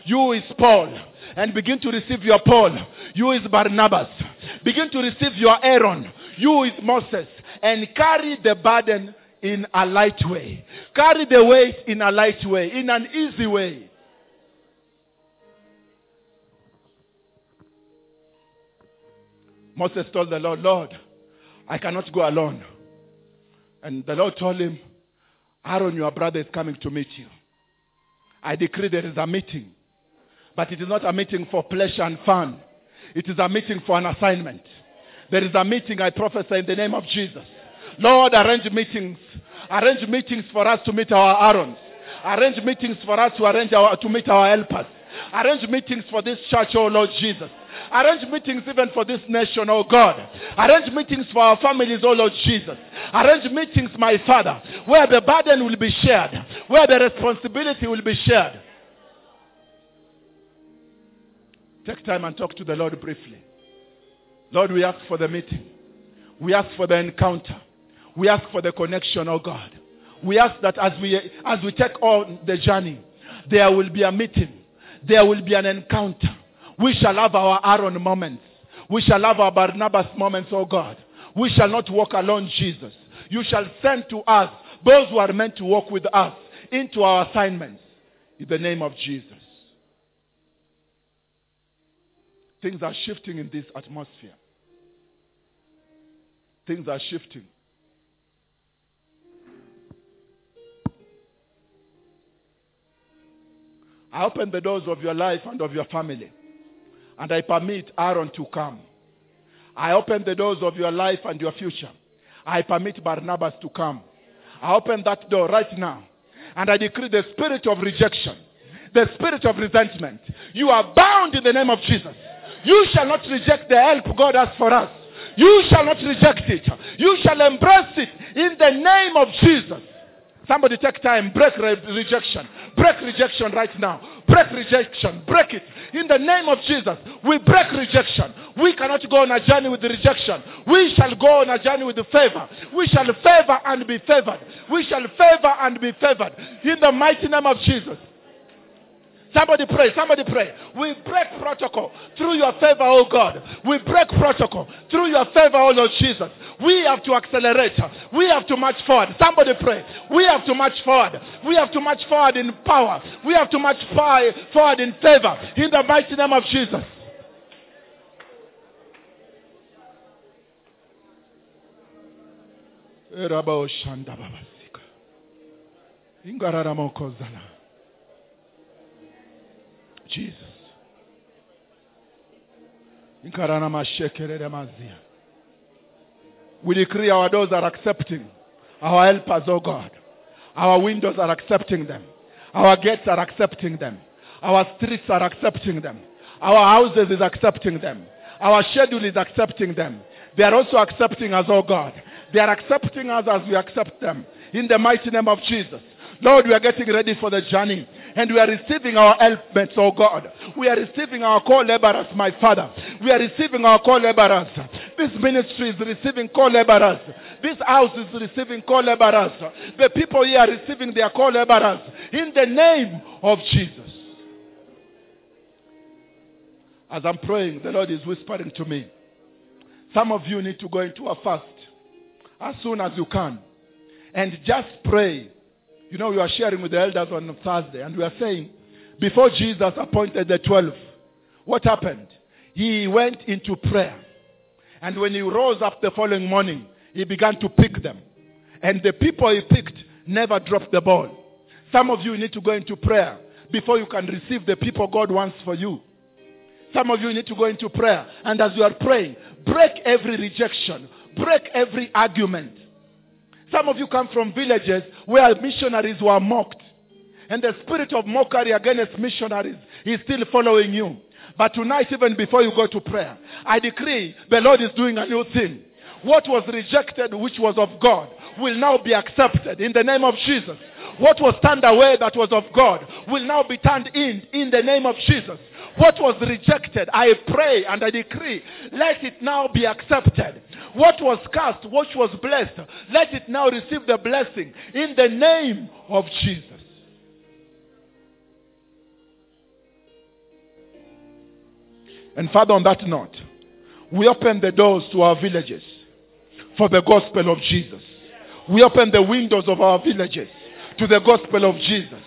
You is Paul. And begin to receive your Paul. You is Barnabas. Begin to receive your Aaron. You is Moses. And carry the burden in a light way. Carry the weight in a light way, in an easy way. Moses told the Lord, Lord, I cannot go alone. And the Lord told him, Aaron, your brother, is coming to meet you. I decree there is a meeting. But it is not a meeting for pleasure and fun. It is a meeting for an assignment. There is a meeting, I prophesy in the name of Jesus. Lord, arrange meetings. Arrange meetings for us to meet our Aarons. Arrange meetings for us to arrange our, to meet our helpers. Arrange meetings for this church, oh Lord Jesus. Arrange meetings even for this nation, oh God. Arrange meetings for our families, oh Lord Jesus. Arrange meetings, my Father, where the burden will be shared, where the responsibility will be shared. Take time and talk to the Lord briefly. Lord, we ask for the meeting. We ask for the encounter. We ask for the connection, oh God. We ask that as we as we take on the journey, there will be a meeting. There will be an encounter. We shall have our Aaron moments. We shall have our Barnabas moments, oh God. We shall not walk alone, Jesus. You shall send to us those who are meant to walk with us into our assignments. In the name of Jesus. Things are shifting in this atmosphere. Things are shifting. I open the doors of your life and of your family. And I permit Aaron to come. I open the doors of your life and your future. I permit Barnabas to come. I open that door right now. And I decree the spirit of rejection, the spirit of resentment. You are bound in the name of Jesus. You shall not reject the help God has for us. You shall not reject it. You shall embrace it in the name of Jesus. Somebody take time, break re- rejection. Break rejection right now. Break rejection. Break it. In the name of Jesus, we break rejection. We cannot go on a journey with rejection. We shall go on a journey with favor. We shall favor and be favored. We shall favor and be favored. In the mighty name of Jesus. Somebody pray, somebody pray. We break protocol through your favor, oh God. We break protocol through your favor, oh Lord Jesus. We have to accelerate. We have to march forward. Somebody pray. We have to march forward. We have to march forward in power. We have to march forward in favor. In the mighty name of Jesus. Jesus. We decree our doors are accepting our helpers, oh God. Our windows are accepting them. Our gates are accepting them. Our streets are accepting them. Our houses is accepting them. Our schedule is accepting them. They are also accepting us, oh God. They are accepting us as we accept them. In the mighty name of Jesus. Lord, we are getting ready for the journey and we are receiving our helpmates, oh God. We are receiving our co-laborers, my Father. We are receiving our co-laborers. This ministry is receiving co-laborers. This house is receiving co-laborers. The people here are receiving their co-laborers in the name of Jesus. As I'm praying, the Lord is whispering to me. Some of you need to go into a fast as soon as you can and just pray you know, we are sharing with the elders on Thursday, and we are saying, before Jesus appointed the twelve, what happened? He went into prayer. And when he rose up the following morning, he began to pick them. And the people he picked never dropped the ball. Some of you need to go into prayer before you can receive the people God wants for you. Some of you need to go into prayer. And as you are praying, break every rejection, break every argument, some of you come from villages where missionaries were mocked. And the spirit of mockery against missionaries is still following you. But tonight, even before you go to prayer, I decree the Lord is doing a new thing. What was rejected, which was of God, will now be accepted in the name of Jesus. What was turned away that was of God will now be turned in in the name of Jesus. What was rejected, I pray and I decree, let it now be accepted. What was cast, what was blessed, let it now receive the blessing in the name of Jesus. And Father, on that note, we open the doors to our villages for the gospel of Jesus. We open the windows of our villages to the gospel of Jesus.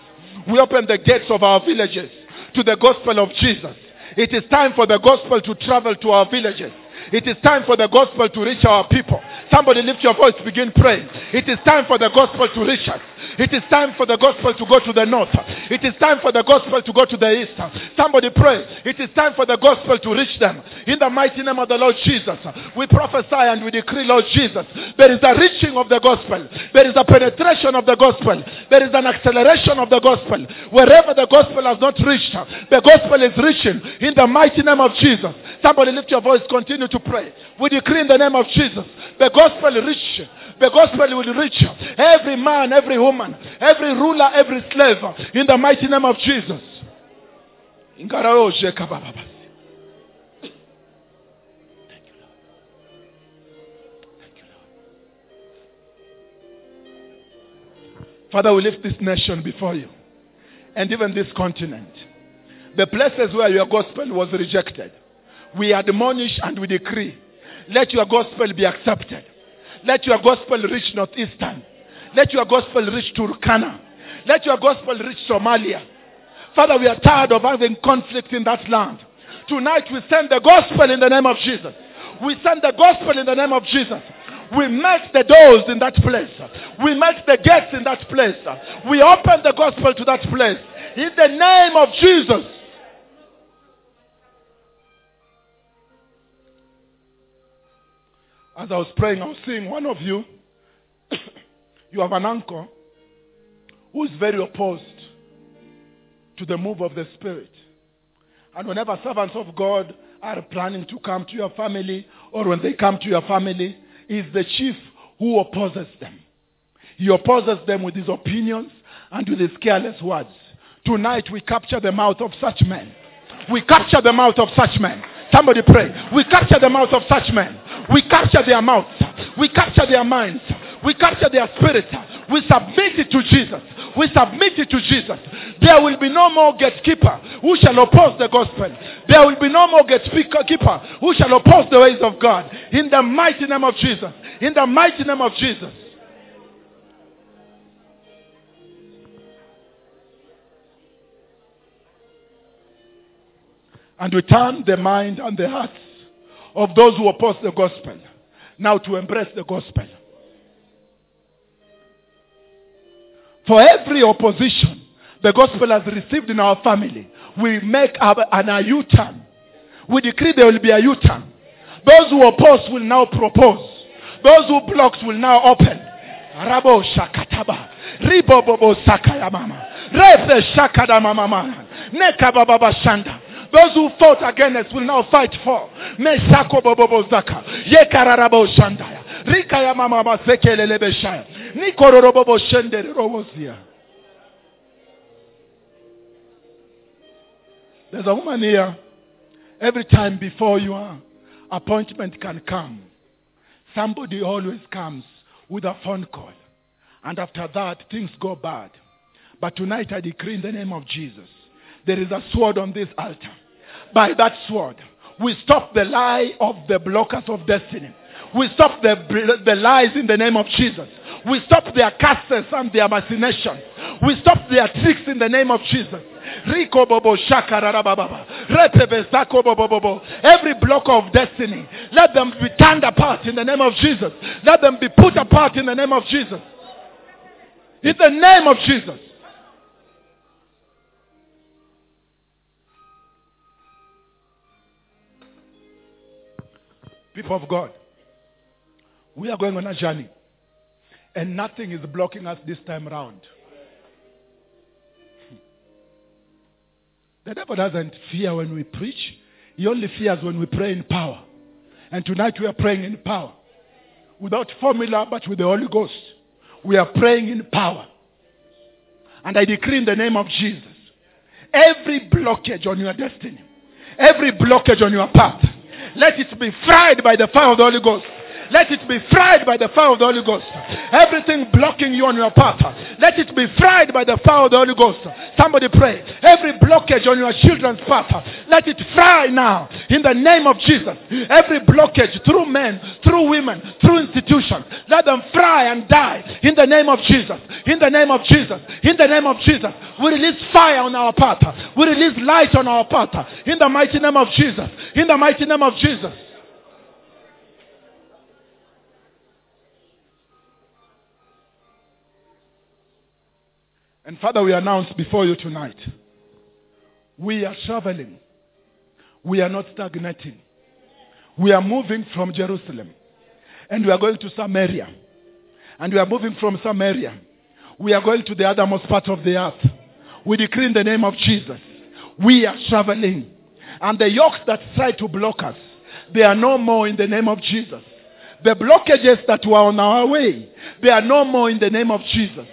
We open the gates of our villages to the gospel of Jesus. It is time for the gospel to travel to our villages. It is time for the gospel to reach our people. Somebody lift your voice, begin praying. It is time for the gospel to reach us. It is time for the gospel to go to the north. It is time for the gospel to go to the east. Somebody pray. It is time for the gospel to reach them. In the mighty name of the Lord Jesus, we prophesy and we decree, Lord Jesus, there is a reaching of the gospel. There is a penetration of the gospel. There is an acceleration of the gospel. Wherever the gospel has not reached, the gospel is reaching. In the mighty name of Jesus. Somebody lift your voice, continue to pray. We decree in the name of Jesus, the gospel reach the gospel will reach every man, every woman, every ruler, every slave in the mighty name of Jesus. Father, we lift this nation before you and even this continent. The places where your gospel was rejected, we admonish and we decree, let your gospel be accepted. Let your gospel reach Northeastern. Let your gospel reach Turkana. Let your gospel reach Somalia. Father, we are tired of having conflict in that land. Tonight we send the gospel in the name of Jesus. We send the gospel in the name of Jesus. We make the doors in that place. We make the gates in that place. We open the gospel to that place. In the name of Jesus. As I was praying, I was seeing one of you. [coughs] you have an uncle who is very opposed to the move of the Spirit. And whenever servants of God are planning to come to your family, or when they come to your family, is the chief who opposes them. He opposes them with his opinions and with his careless words. Tonight we capture the mouth of such men. We capture the mouth of such men. Somebody pray. We capture the mouth of such men. We capture their mouths. We capture their minds. We capture their spirits. We submit it to Jesus. We submit it to Jesus. There will be no more gatekeeper who shall oppose the gospel. There will be no more gatekeeper who shall oppose the ways of God. In the mighty name of Jesus. In the mighty name of Jesus. And we turn the mind and the hearts of those who oppose the gospel now to embrace the gospel. For every opposition the gospel has received in our family, we make an U-turn. We decree there will be a U-turn. Those who oppose will now propose. Those who block will now open. Rabo shakataba. Ribobobo sakayamama. Refe shakadamama. Nekababa shanda. Those who fought against us will now fight for. Mesako bobobo zaka. Yekararabo shandaya. Rikaya mama basekelele beshaya. Nikororobobo shendere robozia. There's a woman here. Every time before you your appointment can come, somebody always comes with a phone call. And after that, things go bad. But tonight I decree in the name of Jesus, there is a sword on this altar. By that sword, we stop the lie of the blockers of destiny. We stop the, the lies in the name of Jesus. We stop their curses and their machinations. We stop their tricks in the name of Jesus. Every block of destiny, let them be turned apart in the name of Jesus. Let them be put apart in the name of Jesus. In the name of Jesus. People of God, we are going on a journey. And nothing is blocking us this time around. The devil doesn't fear when we preach. He only fears when we pray in power. And tonight we are praying in power. Without formula, but with the Holy Ghost. We are praying in power. And I decree in the name of Jesus. Every blockage on your destiny. Every blockage on your path. Let it be fried by the fire of the Holy Ghost. Let it be fried by the fire of the Holy Ghost. Everything blocking you on your path, let it be fried by the fire of the Holy Ghost. Somebody pray. Every blockage on your children's path, let it fry now in the name of Jesus. Every blockage through men, through women, through institutions, let them fry and die in the name of Jesus. In the name of Jesus. In the name of Jesus. We release fire on our path. We release light on our path. In the mighty name of Jesus. In the mighty name of Jesus. And Father, we announce before you tonight, we are traveling. We are not stagnating. We are moving from Jerusalem. And we are going to Samaria. And we are moving from Samaria. We are going to the othermost part of the earth. We decree in the name of Jesus. We are traveling. And the yokes that try to block us, they are no more in the name of Jesus. The blockages that were on our way, they are no more in the name of Jesus.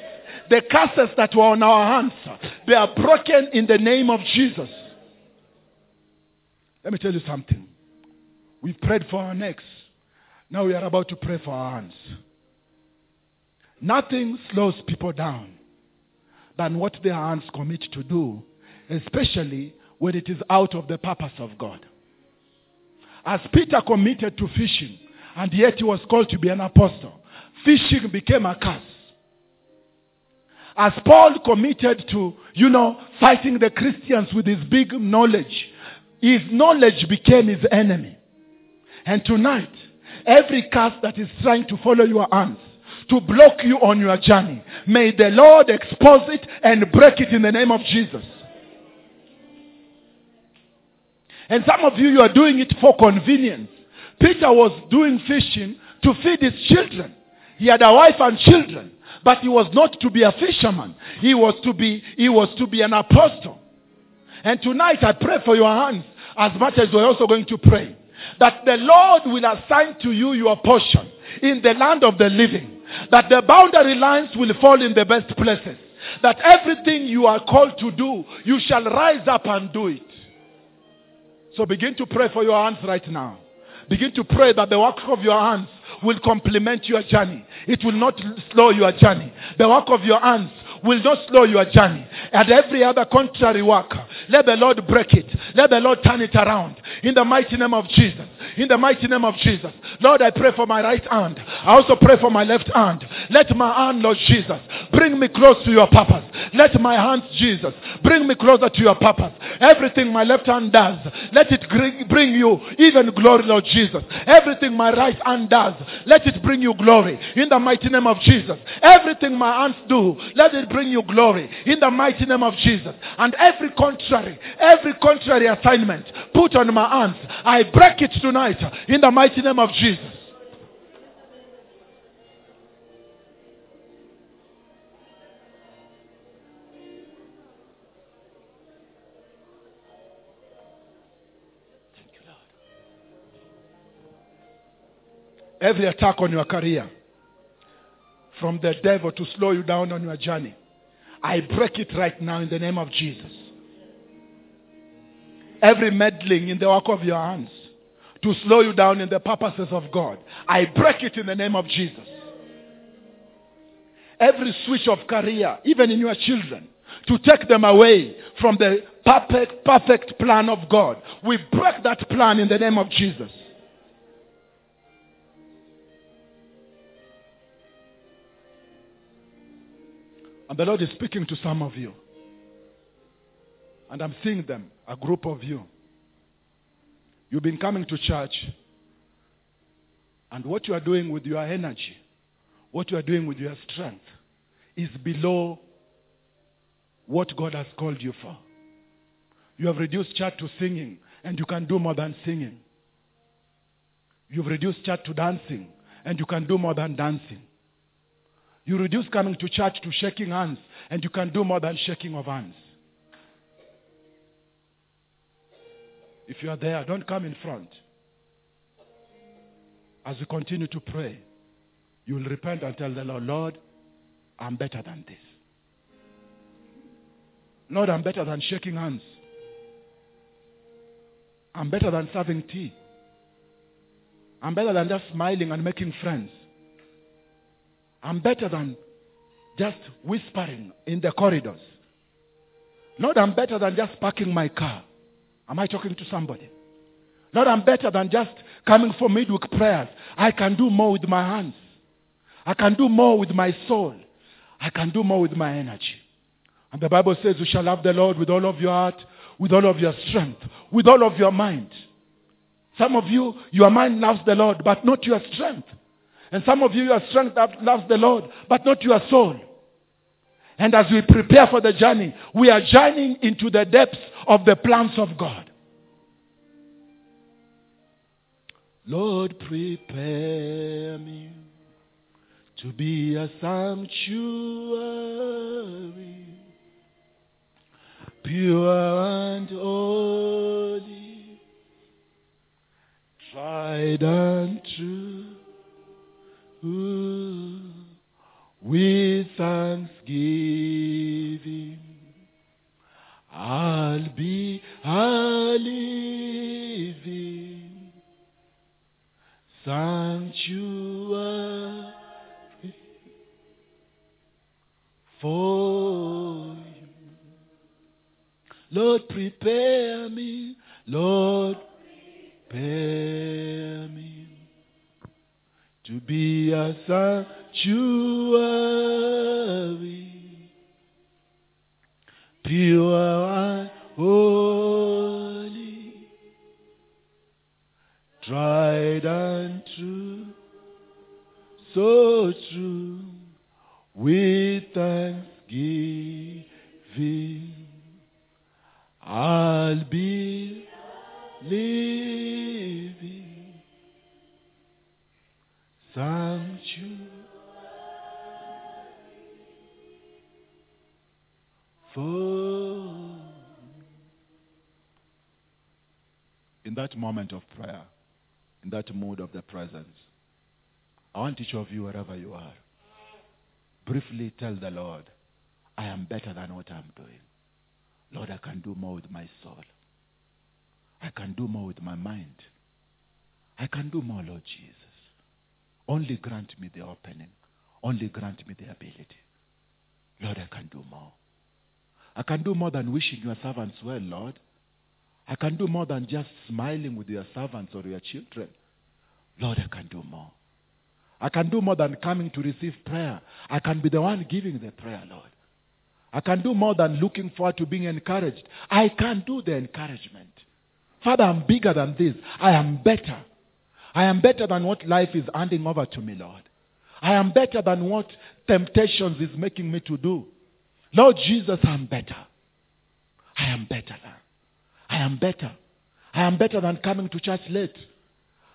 The curses that were on our hands, they are broken in the name of Jesus. Let me tell you something. We prayed for our necks. Now we are about to pray for our hands. Nothing slows people down than what their hands commit to do, especially when it is out of the purpose of God. As Peter committed to fishing, and yet he was called to be an apostle, fishing became a curse. As Paul committed to, you know, fighting the Christians with his big knowledge, his knowledge became his enemy. And tonight, every curse that is trying to follow your hands, to block you on your journey, may the Lord expose it and break it in the name of Jesus. And some of you, you are doing it for convenience. Peter was doing fishing to feed his children. He had a wife and children, but he was not to be a fisherman. He was to be, he was to be an apostle. And tonight I pray for your hands as much as we're also going to pray. That the Lord will assign to you your portion in the land of the living. That the boundary lines will fall in the best places. That everything you are called to do, you shall rise up and do it. So begin to pray for your hands right now. Begin to pray that the work of your hands will complement your journey. It will not slow your journey. The work of your hands will not slow your journey. And every other contrary work, let the Lord break it. Let the Lord turn it around. In the mighty name of Jesus. In the mighty name of Jesus. Lord, I pray for my right hand. I also pray for my left hand. Let my hand, Lord Jesus, bring me close to your purpose. Let my hands, Jesus, bring me closer to your purpose. Everything my left hand does, let it bring you even glory, Lord Jesus. Everything my right hand does, let it bring you glory. In the mighty name of Jesus. Everything my hands do, let it bring you glory. In the mighty name of Jesus. And every contrary, every contrary assignment put on my hands, I break it tonight in the mighty name of Jesus. Every attack on your career from the devil to slow you down on your journey, I break it right now in the name of Jesus. Every meddling in the work of your hands to slow you down in the purposes of God, I break it in the name of Jesus. Every switch of career, even in your children, to take them away from the perfect, perfect plan of God, we break that plan in the name of Jesus. And the Lord is speaking to some of you. And I'm seeing them, a group of you. You've been coming to church. And what you are doing with your energy, what you are doing with your strength, is below what God has called you for. You have reduced church to singing, and you can do more than singing. You've reduced church to dancing, and you can do more than dancing. You reduce coming to church to shaking hands, and you can do more than shaking of hands. If you are there, don't come in front. As we continue to pray, you will repent and tell the Lord, Lord, I'm better than this. Lord, I'm better than shaking hands. I'm better than serving tea. I'm better than just smiling and making friends. I'm better than just whispering in the corridors. Lord, I'm better than just parking my car. Am I talking to somebody? Lord, I'm better than just coming for midweek prayers. I can do more with my hands. I can do more with my soul. I can do more with my energy. And the Bible says, You shall love the Lord with all of your heart, with all of your strength, with all of your mind. Some of you, your mind loves the Lord, but not your strength. And some of you, your strength loves the Lord, but not your soul. And as we prepare for the journey, we are journeying into the depths of the plans of God. Lord, prepare me to be a sanctuary, pure and holy, tried and true. Ooh, with thanksgiving, I'll be a living sanctuary for you. Lord, prepare me, Lord, prepare me to be a sanctuary, pure and holy, tried and true, so true, with thanksgiving. I'll be living sanctuary for in that moment of prayer, in that mood of the presence, I want each of you, wherever you are, briefly tell the Lord, I am better than what I'm doing. Lord, I can do more with my soul. I can do more with my mind. I can do more, Lord Jesus. Only grant me the opening. Only grant me the ability. Lord, I can do more. I can do more than wishing your servants well, Lord. I can do more than just smiling with your servants or your children. Lord, I can do more. I can do more than coming to receive prayer. I can be the one giving the prayer, Lord. I can do more than looking forward to being encouraged. I can do the encouragement. Father, I'm bigger than this. I am better. I am better than what life is handing over to me, Lord. I am better than what temptations is making me to do. Lord Jesus, I am better. I am better than. I am better. I am better than coming to church late.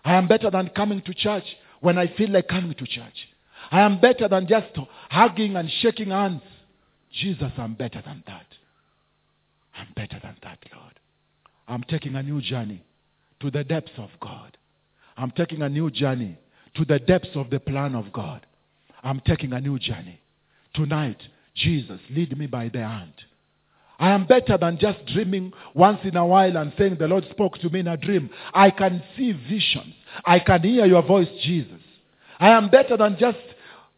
I am better than coming to church when I feel like coming to church. I am better than just hugging and shaking hands. Jesus, I'm better than that. I'm better than that, Lord. I'm taking a new journey to the depths of God. I'm taking a new journey to the depths of the plan of God. I'm taking a new journey. Tonight, Jesus, lead me by the hand. I am better than just dreaming once in a while and saying the Lord spoke to me in a dream. I can see visions. I can hear your voice, Jesus. I am better than just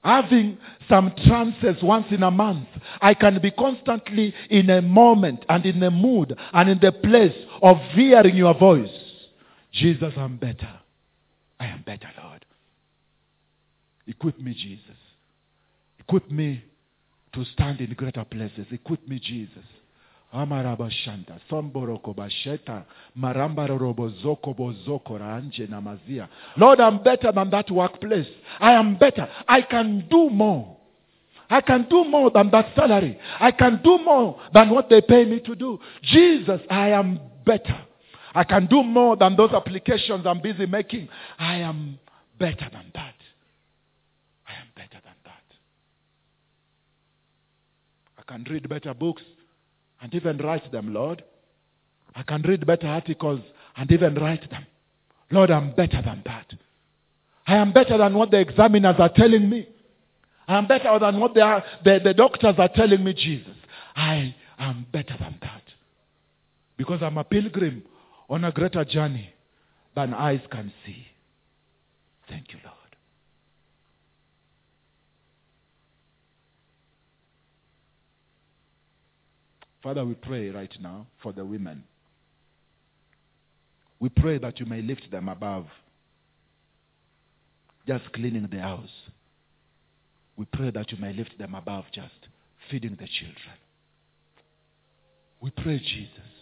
having some trances once in a month. I can be constantly in a moment and in a mood and in the place of hearing your voice. Jesus, I'm better. I am better, Lord. Equip me, Jesus. Equip me to stand in greater places. Equip me, Jesus. amarabashanta somboroko basheta marambarorobozoko bozoko ranje namazia lord i'm better than that workplace i am better i can do more I can do more than that salary. I can do more than what they pay me to do. Jesus, I am better. I can do more than those applications I'm busy making. I am better than that. I am better than that. I can read better books and even write them, Lord. I can read better articles and even write them. Lord, I'm better than that. I am better than what the examiners are telling me. I am better than what are, the, the doctors are telling me, Jesus. I am better than that. Because I'm a pilgrim on a greater journey than eyes can see. Thank you, Lord. Father, we pray right now for the women. We pray that you may lift them above just cleaning the house. We pray that you may lift them above just feeding the children. We pray, Jesus,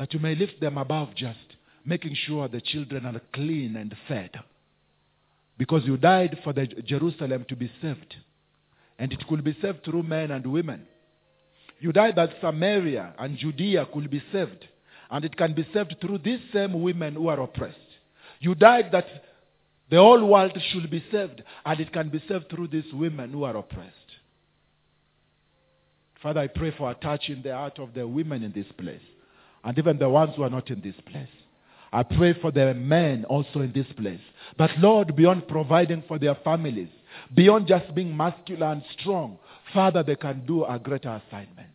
that you may lift them above just making sure the children are clean and fed. Because you died for the Jerusalem to be saved. And it could be saved through men and women. You died that Samaria and Judea could be saved. And it can be saved through these same women who are oppressed. You died that the whole world should be saved. And it can be saved through these women who are oppressed. Father, I pray for a touch in the heart of the women in this place. And even the ones who are not in this place. I pray for the men also in this place. But Lord, beyond providing for their families, beyond just being muscular and strong, Father, they can do a greater assignment.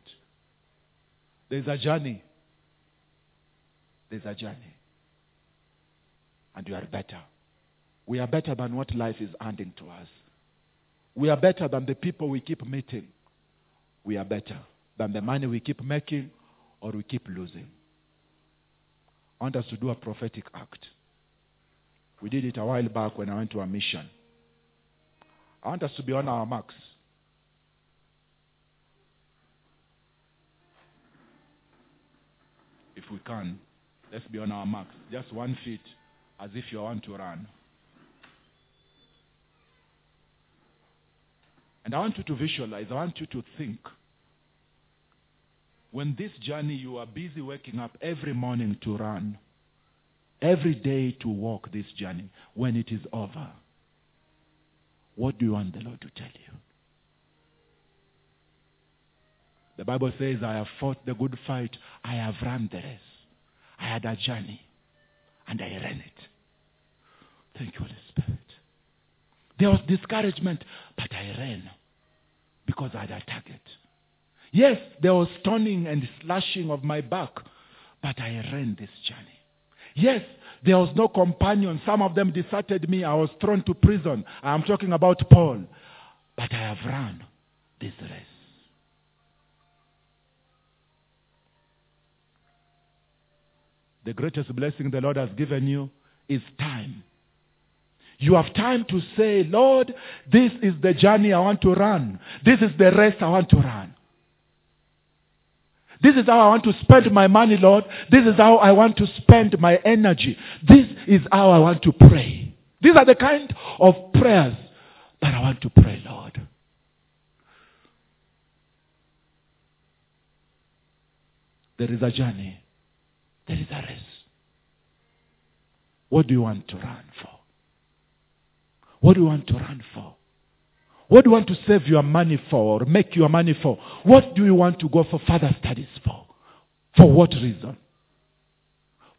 There's a journey. There's a journey. And you are better. We are better than what life is handing to us. We are better than the people we keep meeting. We are better than the money we keep making or we keep losing. I want us to do a prophetic act. We did it a while back when I went to a mission. I want us to be on our marks. If we can, let's be on our marks. Just one feet as if you want to run. And I want you to visualize, I want you to think. When this journey you are busy waking up every morning to run, every day to walk this journey, when it is over, what do you want the Lord to tell you? The Bible says, I have fought the good fight, I have run the race. I had a journey, and I ran it. Thank you, Holy Spirit. There was discouragement, but I ran because I had a target. Yes, there was stoning and slashing of my back, but I ran this journey. Yes, there was no companion. Some of them deserted me. I was thrown to prison. I'm talking about Paul. But I have run this race. The greatest blessing the Lord has given you is time. You have time to say, Lord, this is the journey I want to run. This is the race I want to run. This is how I want to spend my money, Lord. This is how I want to spend my energy. This is how I want to pray. These are the kind of prayers that I want to pray, Lord. There is a journey. There is a race. What do you want to run for? What do you want to run for? What do you want to save your money for or make your money for? What do you want to go for further studies for? For what reason?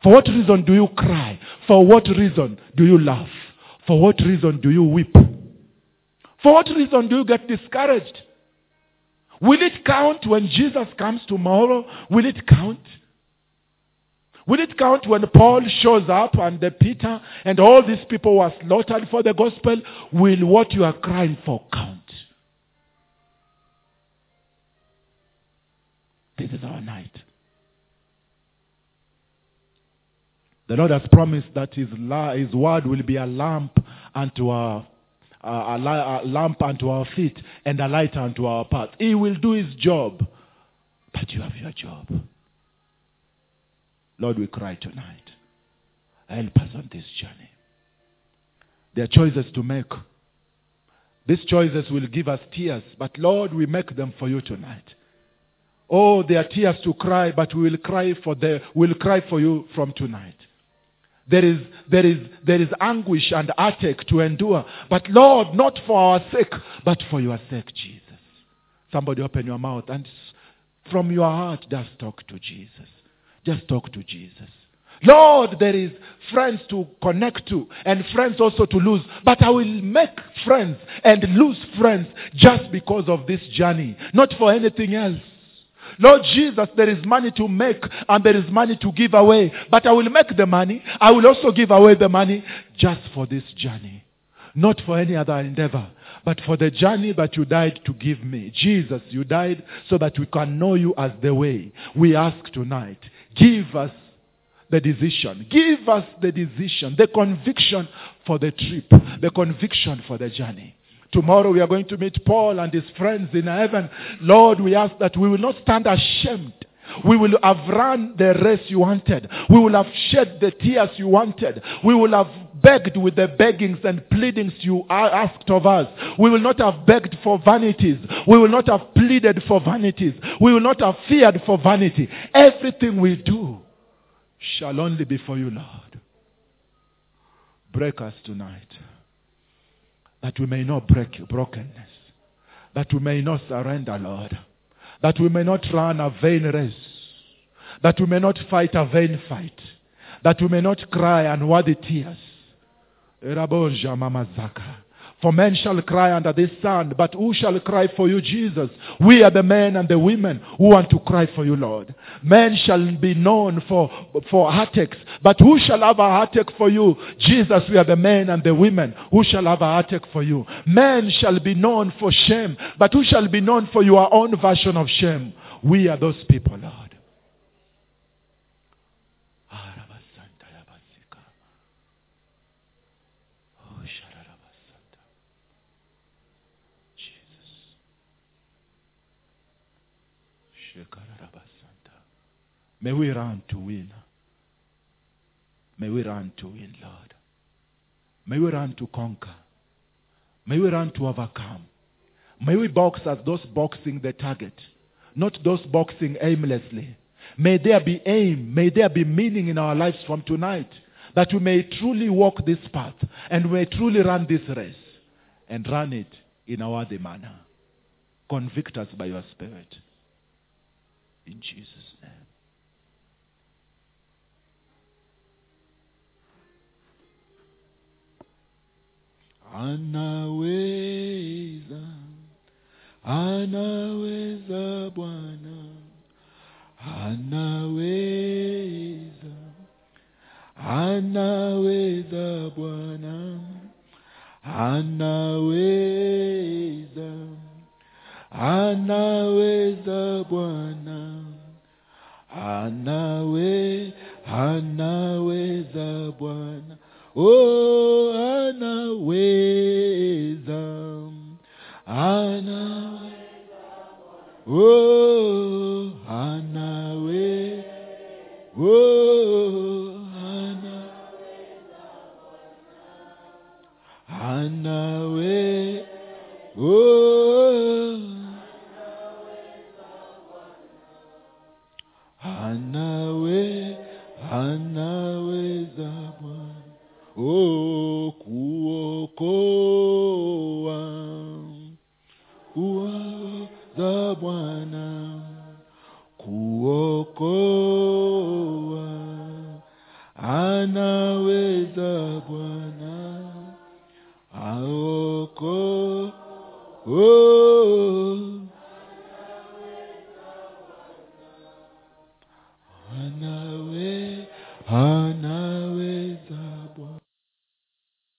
For what reason do you cry? For what reason do you laugh? For what reason do you weep? For what reason do you get discouraged? Will it count when Jesus comes tomorrow? Will it count? Will it count when Paul shows up and Peter and all these people were slaughtered for the gospel? Will what you are crying for count? This is our night. The Lord has promised that His, la- his word will be a lamp unto our a, li- a lamp unto our feet and a light unto our path. He will do His job, but you have your job. Lord, we cry tonight. Help us on this journey. There are choices to make. These choices will give us tears, but Lord, we make them for you tonight. Oh, there are tears to cry, but we will cry for the, we'll cry for you from tonight. There is, there is, there is anguish and heartache to endure, but Lord, not for our sake, but for your sake, Jesus. Somebody open your mouth and from your heart just talk to Jesus. Just talk to Jesus. Lord, there is friends to connect to and friends also to lose. But I will make friends and lose friends just because of this journey, not for anything else. Lord Jesus, there is money to make and there is money to give away. But I will make the money. I will also give away the money just for this journey. Not for any other endeavor, but for the journey that you died to give me. Jesus, you died so that we can know you as the way. We ask tonight, give us the decision. Give us the decision, the conviction for the trip, the conviction for the journey. Tomorrow we are going to meet Paul and his friends in heaven. Lord, we ask that we will not stand ashamed. We will have run the race you wanted. We will have shed the tears you wanted. We will have begged with the beggings and pleadings you asked of us. We will not have begged for vanities. We will not have pleaded for vanities. We will not have feared for vanity. Everything we do shall only be for you, Lord. Break us tonight that we may not break your brokenness, that we may not surrender, Lord, that we may not run a vain race, that we may not fight a vain fight, that we may not cry unworthy tears. Eraboja mamazaka. For men shall cry under this sun, but who shall cry for you, Jesus? We are the men and the women who want to cry for you, Lord. Men shall be known for, for heartaches, but who shall have a heartache for you? Jesus, we are the men and the women who shall have a heartache for you. Men shall be known for shame, but who shall be known for your own version of shame? We are those people, Lord. May we run to win. May we run to win, Lord. May we run to conquer. May we run to overcome. May we box as those boxing the target, not those boxing aimlessly. May there be aim, may there be meaning in our lives from tonight, that we may truly walk this path and we may truly run this race and run it in a worthy manner. Convict us by your Spirit. In Jesus' name. Anaweza, anaweza Bwana, anaweza, anaweza Bwana, anaweza, anaweza Bwana, anawe, anaweza Bwana. Oh, anaweza, anaweza, oh, anawe, oh, anaweza, anawe, oh, anawe, anaweza Bwana. Oh, kuokoa, kuwaza Bwana, kuokoa, anaweza Bwana, aoko, oh,